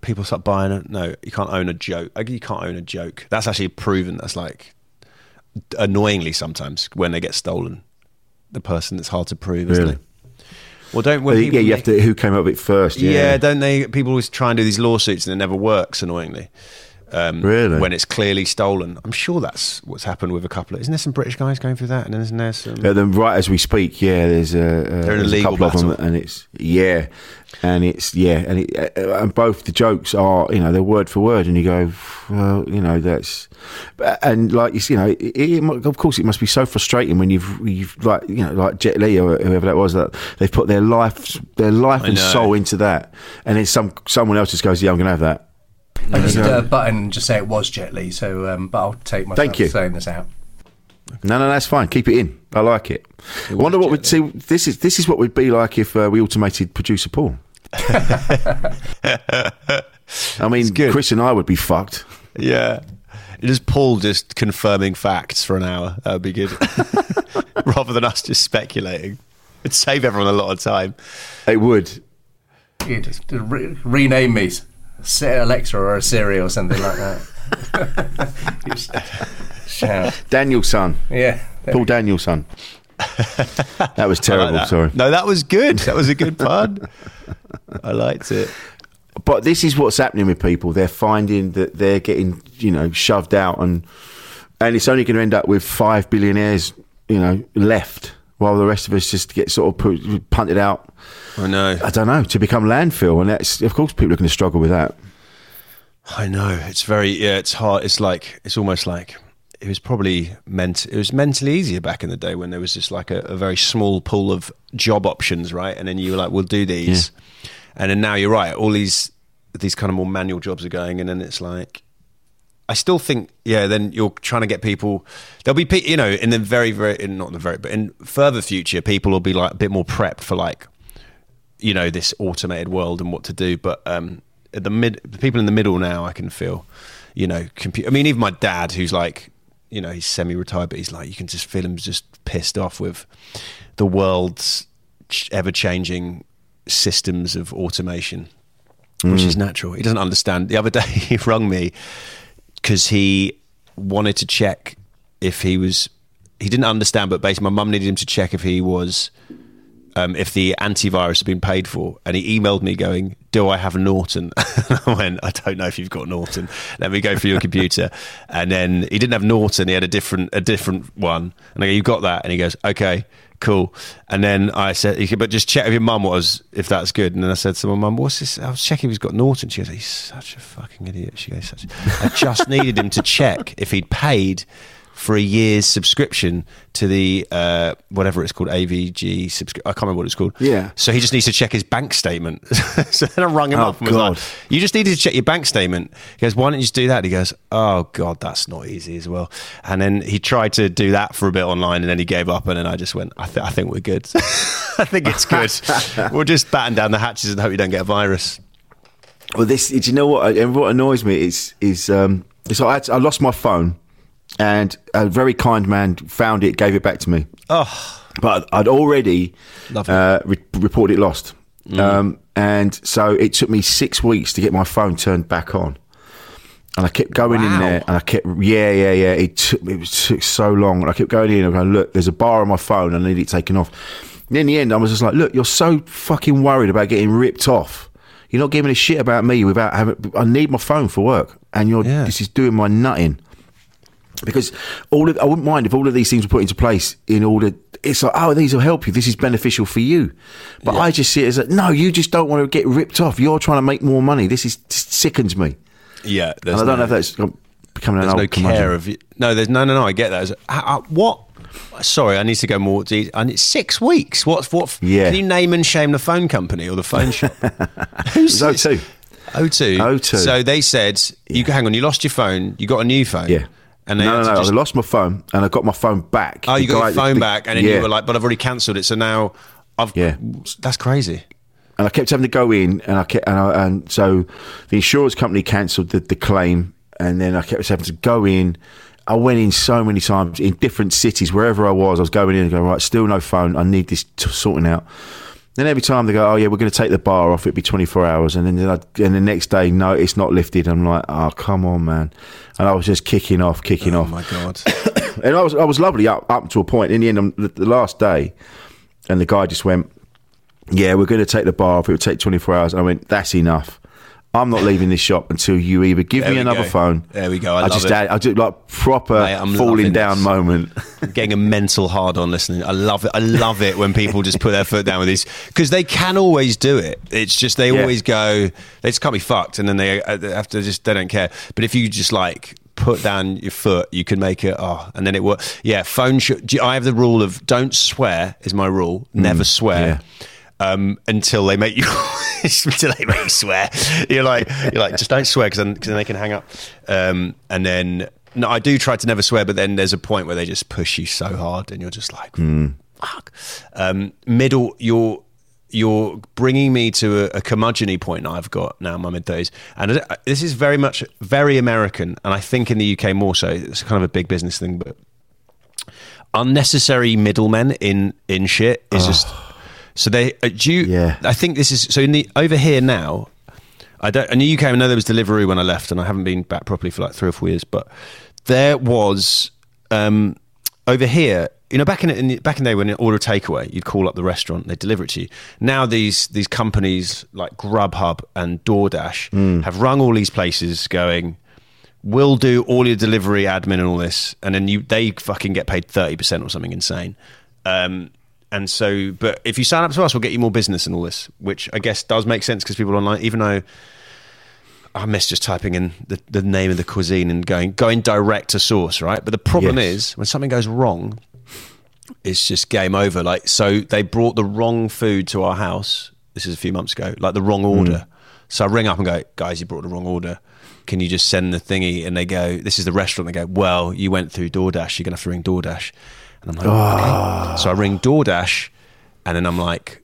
People start buying it. No, you can't own a joke. You can't own a joke. That's actually proven. That's like annoyingly sometimes when they get stolen. The person that's hard to prove, isn't Really? it? Well, don't people yeah, you have to. Who came up with it first? yeah. Yeah, don't they? People always try and do these lawsuits and it never works. Annoyingly, um, Really? when it's clearly stolen. I'm sure that's what's happened with a couple. of Isn't there some British guys going through that? And then isn't there some? Uh, then right as we speak, yeah, there's a, uh, there's a couple of them, and it's yeah, and it's yeah, and it, uh, and both the jokes are you know they're word for word, and you go, well, you know that's, and like you see, you know, it, it, of course it must be so frustrating when you've you've like you know like Jet Li or whoever that was that they've put their life their life I and know. soul into that, and then some someone else just goes, yeah, I'm going to have that. I just hit a button and just say it was Jet Li, so um, but I'll take myself Thank you. saying this out. No, no, that's fine. Keep it in. I like it. I wonder what we'd see. This is this is what we'd be like if uh, we automated producer Paul. I mean, Chris and I would be fucked. Yeah. It is Paul just confirming facts for an hour. That would be good. Rather than us just speculating. It'd save everyone a lot of time. It would. You just re- rename me, say Alexa or a Siri or something like that. You just shout. Danielson. Yeah. Paul Danielson. That was I like terrible. that. Sorry. No, that was good. That was a good pun. I liked it. But this is what's happening with people. They're finding that they're getting, you know, shoved out, and and it's only going to end up with five billionaires, you know, left, while the rest of us just get sort of put, punted out. I know. I don't know to become landfill, and that's of course people are going to struggle with that. I know. It's very yeah, it's hard. It's like it's almost like it was probably meant it was mentally easier back in the day when there was just like a, a very small pool of job options, right? And then you were like, we'll do these. And then now you're right, all these these kind of more manual jobs are going and then it's like I still think, yeah. Then you're trying to get people. There'll be, pe- you know, in the very, very, in not the very, but in further future, people will be like a bit more prepped for like, you know, this automated world and what to do. But um, at the mid, the people in the middle now, I can feel, you know, compu- I mean, even my dad, who's like, you know, he's semi-retired, but he's like, you can just feel him just pissed off with the world's ch- ever-changing systems of automation, which Mm. is natural. He doesn't understand. The other day, he rung me because he wanted to check if he was. He didn't understand, but basically, my mum needed him to check if he was, um, if the antivirus had been paid for, and he emailed me going, "Do I have Norton?" I went, "I don't know if you've got Norton. Let me go through your computer." And then he didn't have Norton; he had a different a different one. And I go, "You got that?" And he goes, "Okay." Cool, and then I said, "You could, but just check with your mum what was if that's good." And then I said to my mum, "What's this?" I was checking if he's got Norton. She goes, "He's such a fucking idiot." She goes, such "I just needed him to check if he'd paid for a year's subscription to the uh, whatever it's called AVG subscription. I can't remember what it's called. Yeah. So he just needs to check his bank statement. so then I rung him Oh, up and was like, God. "You just needed to check your bank statement." He goes, "Why don't you just do that?" He goes, "Oh God, that's not easy as well." And then he tried to do that for a bit online, and then he gave up. And then I just went, "I, th- I think we're good. I think it's good. we'll just batten down the hatches and hope you don't get a virus." Well, this do you know what? And what annoys me is is um, is I, I lost my phone, and a very kind man found it, gave it back to me. Oh, but I'd already uh, re- reported it lost, um, and so it took me six weeks to get my phone turned back on. And I kept going in there, and I kept, yeah, yeah, yeah. It took it took so long, and I kept going in and going, look, there's a bar on my phone, and I need it taken off. And in the end, I was just like, look, you're so fucking worried about getting ripped off. You're not giving a shit about me without having. I need my phone for work, and you're Yeah. this is doing my nutting. Because all of, I wouldn't mind if all of these things were put into place in order. It's like, oh, these will help you. This is beneficial for you. But I just see it as a, no. You just don't want to get ripped off. You're trying to make more money. This is sickens me. Yeah, And I don't no- know if that's becoming an old no care of you. No, there's no, no, no. I get that. Uh, uh, what? Sorry, I need to go more. deep. And it's six weeks. What? What? Yeah. Can you name and shame the phone company or the phone shop? It's O2. O2. O2. So they said, "You hang on. You lost your phone. You got a new phone." Yeah. And no, no, no. just- I lost my phone and I got my phone back. Oh, you The got guy- your phone the- back, and then yeah. you were like, "But I've already cancelled it, so now I've." Yeah. That's crazy. and I kept having to go in, and I kept, and, I, and so the insurance company cancelled the, the claim, and then I kept having to go in. I went in so many times in different cities, wherever I was. I was going in and going right, still no phone. I need this sorting out. Then every time they go, oh yeah, we're going to take the bar off. It'd be twenty four hours, and then I, and the next day, no, it's not lifted. I'm like, oh come on, man, and I was just kicking off, kicking Oh off. my god. and I was I was lovely up up to a point. In the end, the, the last day, and the guy just went, "Yeah, we're going to take the bar off. It would take 24 hours." And I went, "That's enough. I'm not leaving this shop until you either give There me another go. phone." There we go. I love just it. I did like proper Mate, falling down this. moment. I'm getting a mental hard on listening. I love it. I love it when people just put their foot down with these because they can always do it. It's just they Yeah. always go. They just can't be fucked, and then they uh, have to just they don't care. But if you just like put down your foot, you can make it. Oh, and then it works. Yeah, phone. Sh- I have the rule of don't swear is my rule. Never swear. Um, until they make you until they make you swear, you're like you're like just don't swear because then, 'cause then they can hang up. Um, and then no, I do try to never swear, but then there's a point where they just push you so hard, and you're just like, fuck. Um, middle, you're you're bringing me to a, a curmudgeon point I've got now in my mid thirties, and this is very much very American, and I think in the UK more so. It's kind of a big business thing, but unnecessary middlemen in in shit is just so they uh, do you, Yeah. I think this is so in the over here now I don't in the UK I know there was Deliveroo when I left and I haven't been back properly for like 3 or 4 years but there was um over here you know back in, in the, back in the day when you order a takeaway you'd call up the restaurant they deliver it to you now these these companies like Grubhub and DoorDash have rung all these places going we'll do all your delivery admin and all this, and then you they fucking get paid thirty percent or something insane. Um, and so, but if you sign up to us, we'll get you more business and all this, which I guess does make sense because people online, even though I miss just typing in the, the name of the cuisine and going going direct to source, right? But the problem Yes. is when something goes wrong, it's just game over. Like, so they brought the wrong food to our house. This is a few months ago, like the wrong hmm. order. So I ring up and go, guys, you brought the wrong order. Can you just send the thingy? And they go, this is the restaurant. They go, well, you went through DoorDash. You're going to have to ring DoorDash. And I'm like, okay. Ah. So I ring DoorDash and then I'm like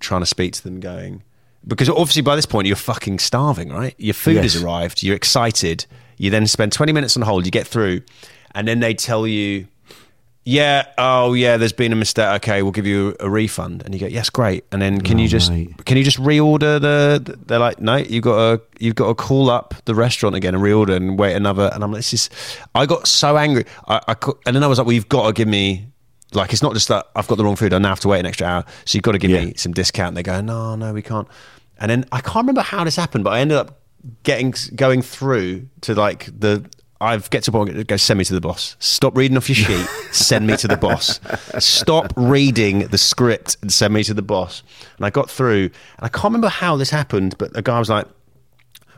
trying to speak to them going, because obviously by this point you're fucking starving, right? Your food Yes. has arrived. You're excited. You then spend 20 minutes on hold. You get through and then they tell you, yeah, oh yeah, there's been a mistake. Okay, we'll give you a refund. And you go, yes, great. And then can you oh, just mate. can you just reorder the? They're like, no, you've got to you've got to call up the restaurant again and reorder and wait another. And I'm like, this is. I got so angry. I, I and then I was like, well, you've got to give me. Like it's not just that I've got the wrong food. I now have to wait an extra hour. So you've got to give Yeah. me some discount. They go, no, no, we can't. And then I can't remember how this happened, but I ended up getting going through to like the. I've get to a point. Go send me to the boss. Stop reading off your sheet. send me to the boss. Stop reading the script and send me to the boss. And I got through, and I can't remember how this happened, but the guy was like,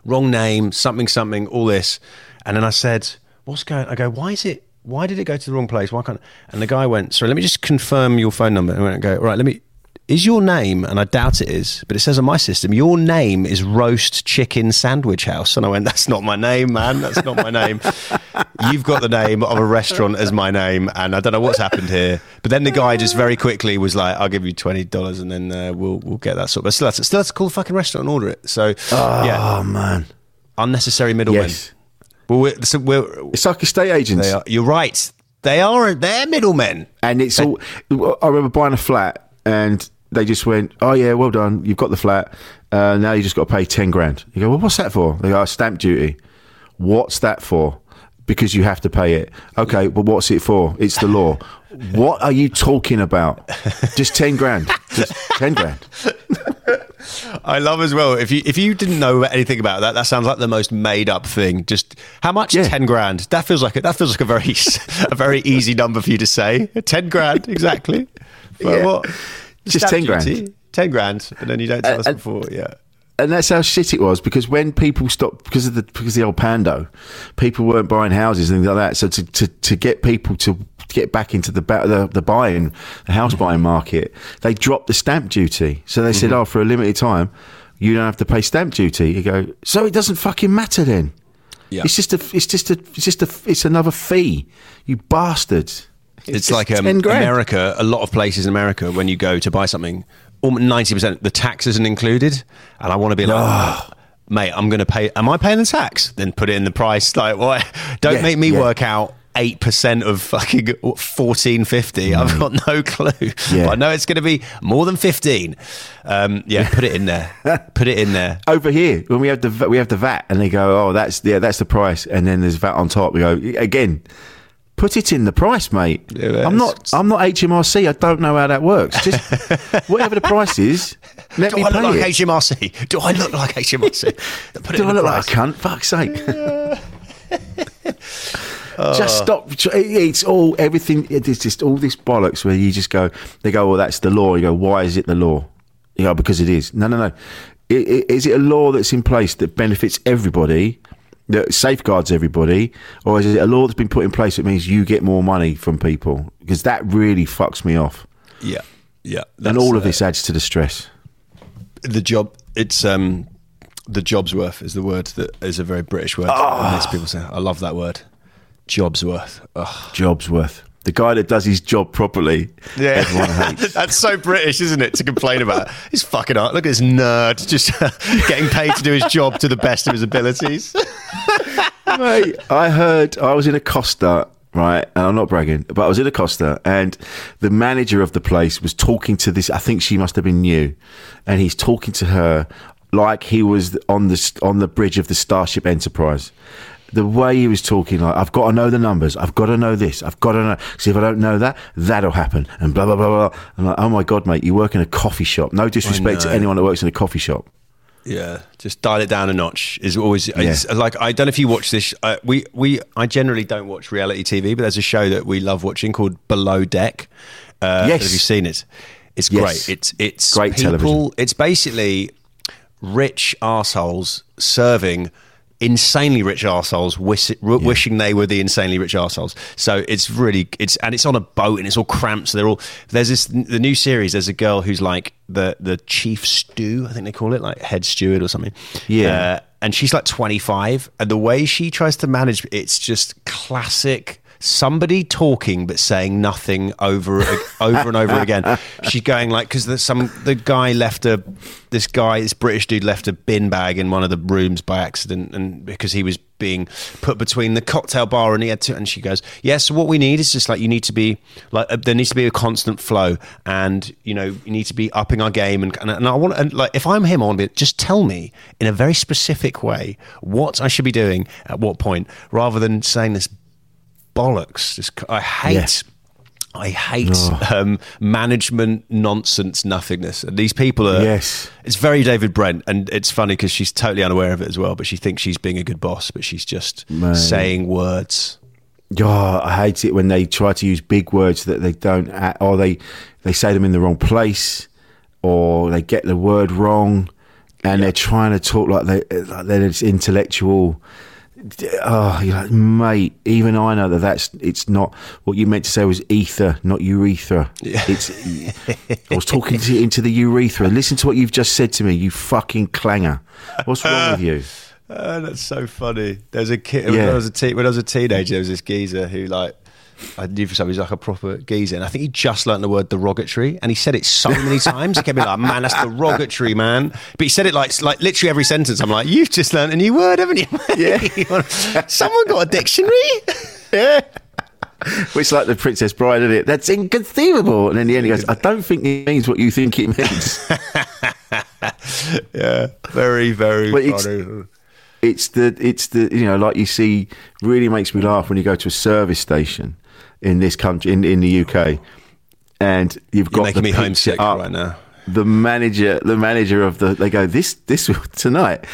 wrong name, something, something, all this. And then I said, what's going I go, why is it, why did it go to the wrong place? Why can't, and the guy went, sorry, let me just confirm your phone number. And I went, go, right, let me, is your name, and I doubt it is, but it says on my system, your name is Roast Chicken Sandwich House. And I went, that's not my name, man. That's not my name. You've got the name of a restaurant as my name, and I don't know what's happened here. But then the guy just very quickly was like, I'll give you $20 and then uh, we'll, we'll get that sort. But still, that's, still that's a cool fucking restaurant and order it. So, yeah Oh man, unnecessary middlemen. yes. Well, we're, so we're, It's like estate agents. they are, you're right. They are. They're middlemen. And it's all. I remember buying a flat, and they just went, "Oh yeah, well done. You've got the flat. Uh, now you just got to pay ten grand." You go, "Well, what's that for?" They go, "Oh, "Stamp duty." What's that for? Because you have to pay it. Okay, but what's it for? It's the law. what are you talking about? Just ten grand. Just ten grand. I love as well. If you if you didn't know anything about that, that sounds like the most made up thing. Just how much? Yeah. Ten grand. That feels like a, that feels like a very a very easy number for you to say. Ten grand exactly. For Yeah. what? Just Stamp 10 grand. duty? Ten grand, and then you don't tell Uh, us uh, before. Yeah. and that's how shit it was because when people stopped because of the because of the old pando, people weren't buying houses and things like that. So to to, to get people to get back into the the, the buying the house buying market, they dropped the stamp duty. So they said, oh, for a limited time, you don't have to pay stamp duty. You go, so it doesn't fucking matter then. Yeah. It's just a it's just a it's just a it's another fee. You bastards. It's, just like um, America. A lot of places in America, when you go to buy something, ninety percent the tax isn't included, and I want to be like. "Oh, mate, I'm going to pay. Am I paying the tax? Then put it in the price. Like, what? Don't Yeah, make me yeah. work out. Eight percent of fucking fourteen fifty. I've got no clue. Yeah. But I know it's going to be more than fifteen. Um, yeah, put it in there. put it in there. over here when we have the we have the VAT and they go oh that's yeah that's the price and then there's VAT on top we go again put it in the price mate. Yeah, I'm not I'm not HMRC I don't know how that works. Just whatever the price is let Do me I pay look like it. HMRC? Do I look like HMRC? Put it do in I the look like price. a cunt? Fuck's sake. Just stop it's all everything it's just all this bollocks where you just go they go well that's the law. You go why is it the law? You go because it is. No no no. I- i- is it a law that's in place that benefits everybody that safeguards everybody or is it a law that's been put in place that means you get more money from people? Because that really fucks me off. Yeah, yeah. and all of uh, this adds to the stress. The job it's um the job's worth is the word that is a very british word. Most people say i love that word. Job's worth. Ugh. job's worth the guy that does his job properly everyone hates that's so british isn't it to complain about he's fucking art look at this nerd just getting paid to do his job to the best of his abilities Mate, I heard I was in a Costa, right? And I'm not bragging, but I was in a Costa, and the manager of the place was talking to this. I think she must have been new, and he's talking to her like he was on the on the bridge of the Starship Enterprise. The way he was talking, like I've got to know the numbers, I've got to know this, I've got to know. See if I don't know that, that'll happen, and blah blah blah blah. I'm like, oh my god, mate, you work in a coffee shop. No disrespect to anyone that works in a coffee shop. Yeah, just dial it down a notch is always it's like I don't know if you watch this. Uh, we we I generally don't watch reality TV, but there's a show that we love watching called Below Deck. Uh, Yes. have you seen it? It's Yes. great. It's it's Great people. television. It's basically rich assholes serving insanely rich assholes wish, r- wishing they were the insanely rich assholes so it's really it's and it's on a boat and it's all cramped so they're all there's this the new series there's a girl who's like the the chief stew i think they call it like head steward or something. Yeah. uh, and she's like 25 and the way she tries to manage it's just classic somebody talking but saying nothing over over and over again. She's going like because the some the guy left a this guy this british dude left a bin bag in one of the rooms by accident and because he was being put between the cocktail bar and he had to and she goes yeah so what we need is just like you need to be like uh, there needs to be a constant flow and you know you need to be upping our game and and, and I want and like if I'm him I want to be just tell me in a very specific way what I should be doing at what point rather than saying this bollocks just I hate I hate um, management nonsense nothingness. And these people are. Yes. It's very David Brent, and it's funny because she's totally unaware of it as well. But she thinks she's being a good boss, but she's just Mate. saying words. Oh, I hate it when they try to use big words that they don't, or they they say them in the wrong place, or they get the word wrong, and they're trying to talk like they like they're this intellectual. Oh, you're like, mate. Even I know that that's it's not what you meant to say was ether, not urethra. Yeah. It's. I was talking to, into the urethra. Listen to what you've just said to me, you fucking clanger. What's wrong with you? Uh, that's so funny. There's a kid when Yeah. I was a te- when I was a teenager. There was this geezer who like. I knew for some reason like a proper geezer, and I think he just learnt the word derogatory, and he said it so many times. He kept being like, "Man, that's derogatory, man." But he said it like like literally every sentence. I'm like, "You've just learnt a new word, haven't you?" Yeah. Someone got a dictionary. yeah. It's like the Princess Bride, isn't it? That's inconceivable. And in the end, he goes, I don't think it means what you think it means. yeah, very, very But funny. it's the, it's the, you know, like you see, really makes me laugh when you go to a service station in this country, in, in the UK, and you've got You're making the me homesick up. right now. the manager, the manager of the. They go this this tonight.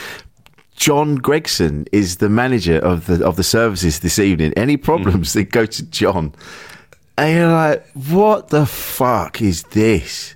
John Gregson is the manager of the of the services this evening. Any hmm. problems? They go to John, and you're like, "What the fuck is this?"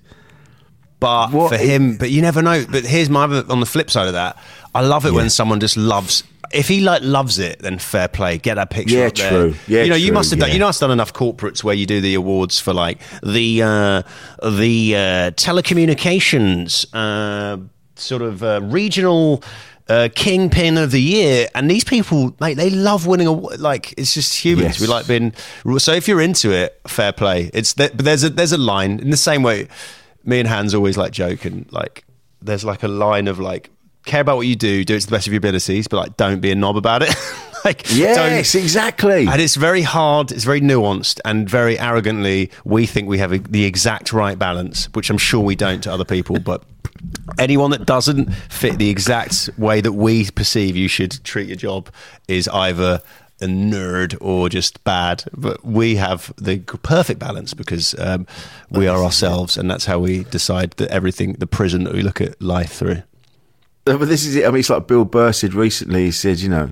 But What for i- him, but you never know. But here's my other, on the flip side of that. I love it Yeah. when someone just loves. If he like loves it, then fair play. Get that picture. Yeah, true. Yeah, you know, you true, must have done. yeah. You know, I've done enough corporates where you do the awards for like the uh, the uh, telecommunications uh, sort of uh, regional. Uh, kingpin of the year, and these people, mate, they love winning. A, like it's just humans. Yes. We like being. So if you're into it, fair play. It's that, but there's a there's a line in the same way. Me and Hans always like joke and like there's like a line of like care about what you do, do it to the best of your abilities, but like don't be a knob about it. like Yes, exactly. and it's very hard, it's very nuanced, and very arrogantly, we think we have a, the exact right balance, which I'm sure we don't to other people. But anyone that doesn't fit the exact way that we perceive you should treat your job is either a nerd or just bad. But we have the perfect balance because um, we are ourselves, and that's how we decide that everything, the prison that we look at life through. Uh, But this is it. I mean, it's like Bill Burr said recently. He said, you know,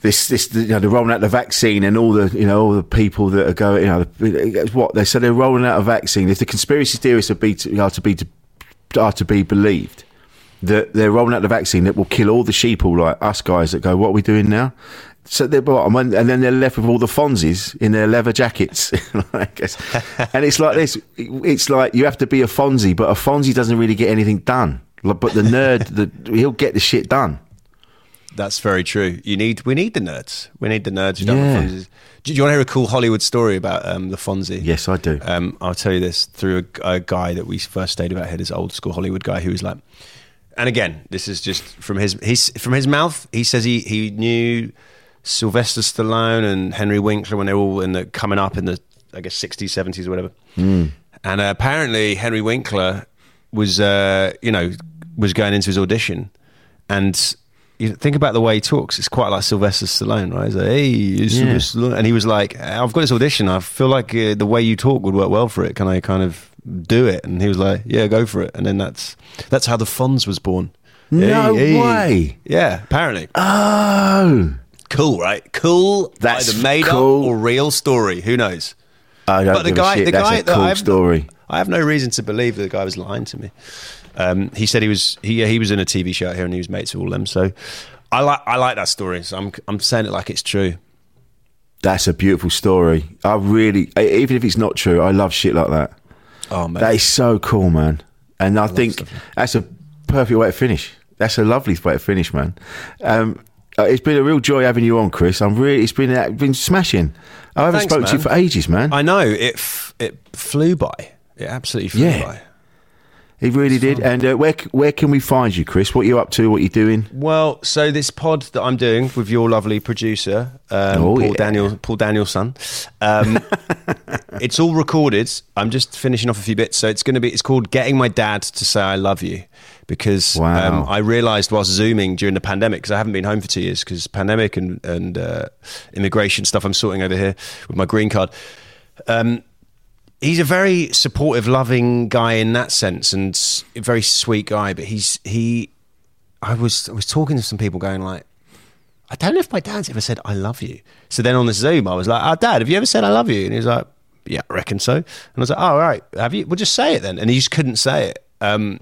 this, this, you know, they're rolling out the vaccine and all the, you know, all the people that are going, you know, what they said they're rolling out a vaccine. If the conspiracy theorists are, be to, are to be to, are to be believed, that they're rolling out the vaccine that will kill all the sheeple like us guys that go, what are we doing now? So they're and then they're left with all the Fonzies in their leather jackets. And it's like this. It's like you have to be a Fonzie, but a Fonzie doesn't really get anything done. But the nerd, the, he'll get the shit done. That's very true. You need we need the nerds. We need the nerds who don't Yeah. have Fonzies. Do you want to hear a cool Hollywood story about um, the Fonzie? Yes, I do. Um, I'll tell you this through a, a guy that we first stayed about here, this old school Hollywood guy who was like, and again, this is just from his he's from his mouth. He says he he knew Sylvester Stallone and Henry Winkler when they were all in the coming up in the I guess sixties, seventies, or whatever. Hmm. And uh, apparently Henry Winkler was uh, you know was going into his audition, and you think about the way he talks. It's quite like Sylvester Stallone, right? He's like, "Hey, Yeah. Sylvester Stallone," and he was like, "I've got this audition. I feel like uh, the way you talk would work well for it. Can I kind of do it?" And he was like, "Yeah, go for it." And then that's that's how the Fonz was born. No way. Yeah, apparently. Oh, Cool, right? Cool. That's either made cool. up or real story. Who knows? I don't But the give guy- a shit. the That's guy a cool I've- story. I have no reason to believe that the guy was lying to me. Um, he said he was he he was in a TV show out here and he was mates with all them. So I like I like that story. So I'm I'm saying it like it's true. That's a beautiful story. I really, e- even if it's not true, I love shit like that. Oh man, That is so cool, man. And I think that's a perfect way to finish. That's a lovely way to finish, man. Um, uh, it's been a real joy having you on, Chris. I'm really, it's been uh, been smashing. I haven't Thanks, spoken to you for ages, man. I know it f- it flew by. It absolutely flew Yeah. by. He really did. And uh, where where can we find you, Chris? What are you up to? What are you doing? Well, so this pod that I'm doing with your lovely producer, um, Oh, Paul yeah. Daniel, Paul Danielson, um, it's all recorded. I'm just finishing off a few bits, so it's going to be. It's called "Getting My Dad to Say I Love You," because Wow. um, I realised whilst zooming during the pandemic, because I haven't been home for two years, because pandemic and and uh, immigration stuff I'm sorting over here with my green card. Um, he's a very supportive, loving guy in that sense, and a very sweet guy. But he's he. I was I was talking to some people, going like, I don't know if my dad's ever said I love you. So then on the Zoom, I was like, Oh, Dad, have you ever said I love you? And he was like, Yeah, I reckon so. And I was like, Oh, all right, have you? Well, just say it then. And he just couldn't say it. Um,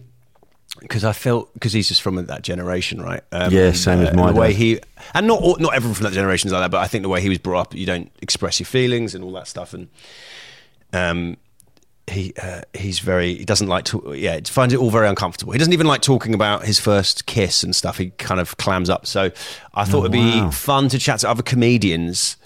because I felt because he's just from that generation, right? Um, Yeah, same as and my The way dad. he and not all- not everyone from that generation is like that, but I think the way he was brought up, you don't express your feelings and all that stuff, and um, he uh, he's very he doesn't like to yeah finds it all very uncomfortable. He doesn't even like talking about his first kiss and stuff. He kind of clams up. So I thought it'd wow. be fun to chat to other comedians.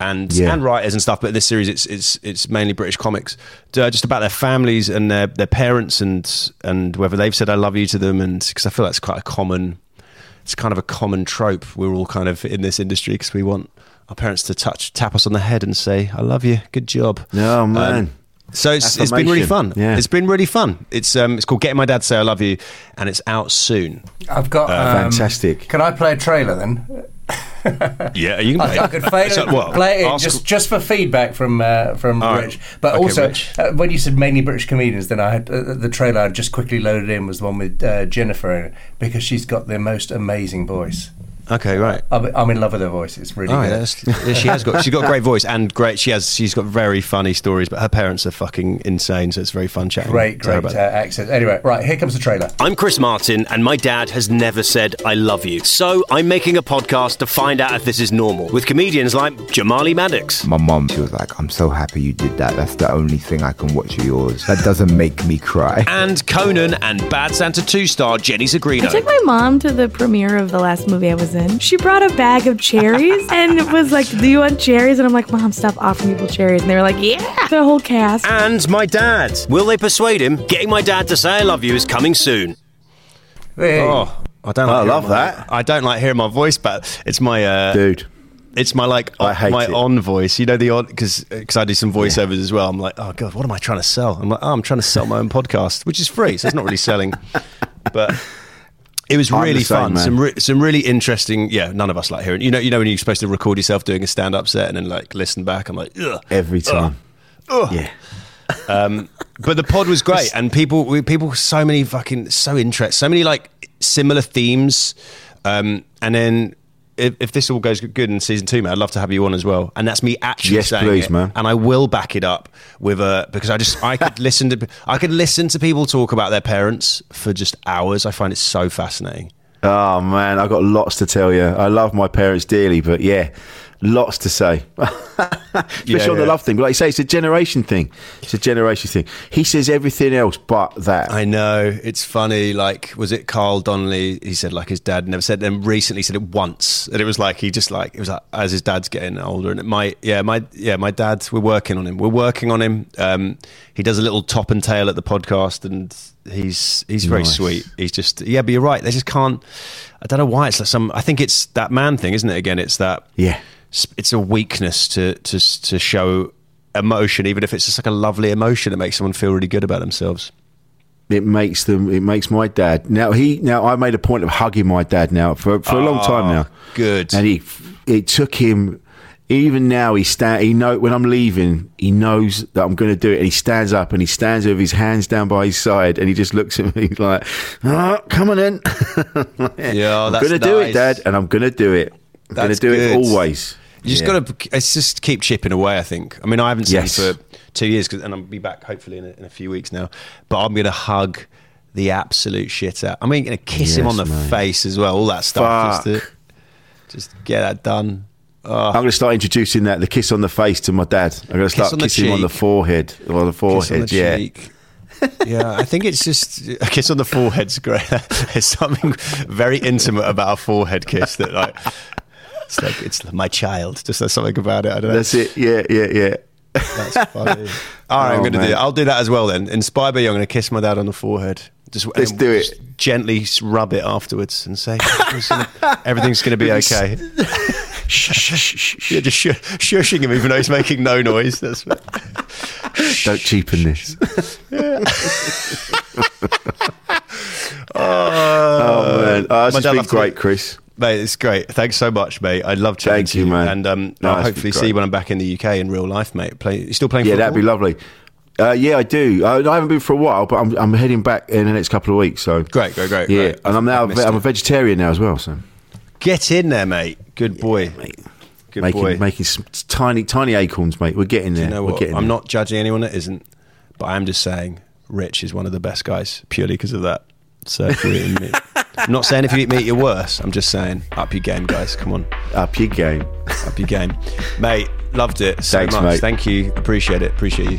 And, Yeah. and writers and stuff, but in this series it's it's it's mainly British comics, uh, just about their families and their, their parents and and whether they've said I love you to them, and because I feel that's quite a common, it's kind of a common trope. We're all kind of in this industry because we want our parents to touch tap us on the head and say I love you, good job. Oh man. Um, so it's, it's been really fun. Yeah. It's been really fun. It's um it's called Getting My Dad to Say I Love You, and it's out soon. I've got Uh, um, fantastic. Can I play a trailer then? Yeah, you can play. I, I could play, So, it, what, play it ask- just just for feedback from uh, from All right. Rich. But Okay, also, Rich. Uh, when you said mainly British comedians, then I had uh, the trailer I just quickly loaded in was the one with uh, Jennifer in it because she's got the most amazing voice. Okay, right. I'm, I'm in love with her voice. It's really Oh, good. yeah, yeah, she has got she's got a great voice and great. She has she's got very funny stories, but her parents are fucking insane, so it's very fun chatting. Great, great uh, accent. Anyway, right here comes the trailer. I'm Chris Martin, and my dad has never said I love you. So I'm making a podcast to find out if this is normal with comedians like Jamali Maddix. My mom, she was like, I'm so happy you did that. That's the only thing I can watch of yours. That doesn't make me cry. And Conan and Bad Santa 2 star Jenny I took my mom to the premiere of the last movie I was in. She brought a bag of cherries and was like, Do you want cherries? And I'm like, Mom, stop offering people cherries. And they were like, Yeah. The whole cast. And my dad. Will they persuade him? Getting my dad to say I love you is coming soon. Oh, I don't. Like I hearing love my- that. I don't like hearing my voice, but it's my uh, Dude. It's my like I hate my it. on voice. You know the on because because I do some voiceovers as well. I'm like, oh god, what am I trying to sell? I'm like, oh, I'm trying to sell my own podcast, which is free, so it's not really selling, but. It was I'm really same, fun. man. Some re- some really interesting. Yeah, none of us like hearing. You know, you know when you're supposed to record yourself doing a stand up set and then like listen back. I'm like, Ugh. Every time. Yeah. Um, but the pod was great, and people, we, people, so many fucking, so interest, so many like similar themes. Um, and then if, if this all goes good in season two, man, I'd love to have you on as well. And that's me actually Yes, saying please, it. man. And I will back it up with a because I just I could listen to I could listen to people talk about their parents for just hours. I find it so fascinating. Oh man, I got lots to tell you. I love my parents dearly, but yeah, lots to say. Especially Yeah, on the yeah. love thing. But like you say, it's a generation thing. It's a generation thing. He says everything else but that. I know it's funny. Like, was it Carl Donnelly? He said like his dad never said. Then recently said it once, and it was like he just like it was like as his dad's getting older. And it might, yeah, my yeah, my dad. We're working on him. We're working on him. Um, he does a little top and tail at the podcast, and he's he's very Nice. sweet. He's just yeah, but you're right. They just can't. I don't know why it's like some. I think it's that man thing, isn't it? Again, it's that. Yeah. It's a weakness to to to show emotion, even if it's just like a lovely emotion that makes someone feel really good about themselves. It makes them. It makes my dad. Now he. Now I made a point of hugging my dad now for for a long time ah, now. Good. And he. It took him. Even now, he stand. He know when I'm leaving. He knows that I'm going to do it, and he stands up and he stands with his hands down by his side, and he just looks at me like, "Oh, come on in." Yeah, I'm that's going to do it. Dad, and I'm going to do it. I'm going to That's do it always. You just Yeah. got to. It's just keep chipping away. I think. I mean, I haven't seen Yes. for two years, 'cause- and I'll be back hopefully in a, in a few weeks now. But I'm going to hug the absolute shit out. I mean, going to kiss him on the mate. face as well. All that stuff. Just, to, just get that done. Oh, I'm going to start introducing that the kiss on the face to my dad. I'm going to Kiss start on kissing him on the forehead or the kiss forehead. on the yeah. cheek. yeah, I think it's just a kiss on the forehead's great. There's something very intimate about a forehead kiss that like it's like it's my child. Just there's something about it. I don't know. That's it. Yeah, yeah, yeah. That's funny. All right, I'm Oh, going to do that. I'll do that as well then. Inspired by you, I'm going to kiss my dad on the forehead. Just Let's do it. Gently rub it afterwards and say everything's going to be okay. Yeah, just sh- shushing him even though he's making no noise. That's Don't cheapen this. oh man, oh, this has been great, Chris. Mate, it's great. Thanks so much, mate. I love chatting Thank to you, you, man. And um, No, I'll hopefully see you when I'm back in the UK in real life, mate. Play, you still playing Yeah, football? that'd be lovely. Uh, yeah, I do. I, I haven't been for a while, but I'm, I'm heading back in the next couple of weeks. So Great, great, great. yeah, great. and I'm now I'm a vegetarian now as well. So Get in there, mate. Good boy. mate. Good making boy. making some tiny tiny acorns, mate. We're getting there. you know We're getting I'm there. not judging anyone that isn't, but I am just saying Rich is one of the best guys purely because of that. So if you're eating meat, I'm not saying if you eat meat you're worse. I'm just saying up your game, guys. Come on, up your game, up your game, mate. Loved it so Thanks, much. mate. Thank you. Appreciate it. Appreciate you.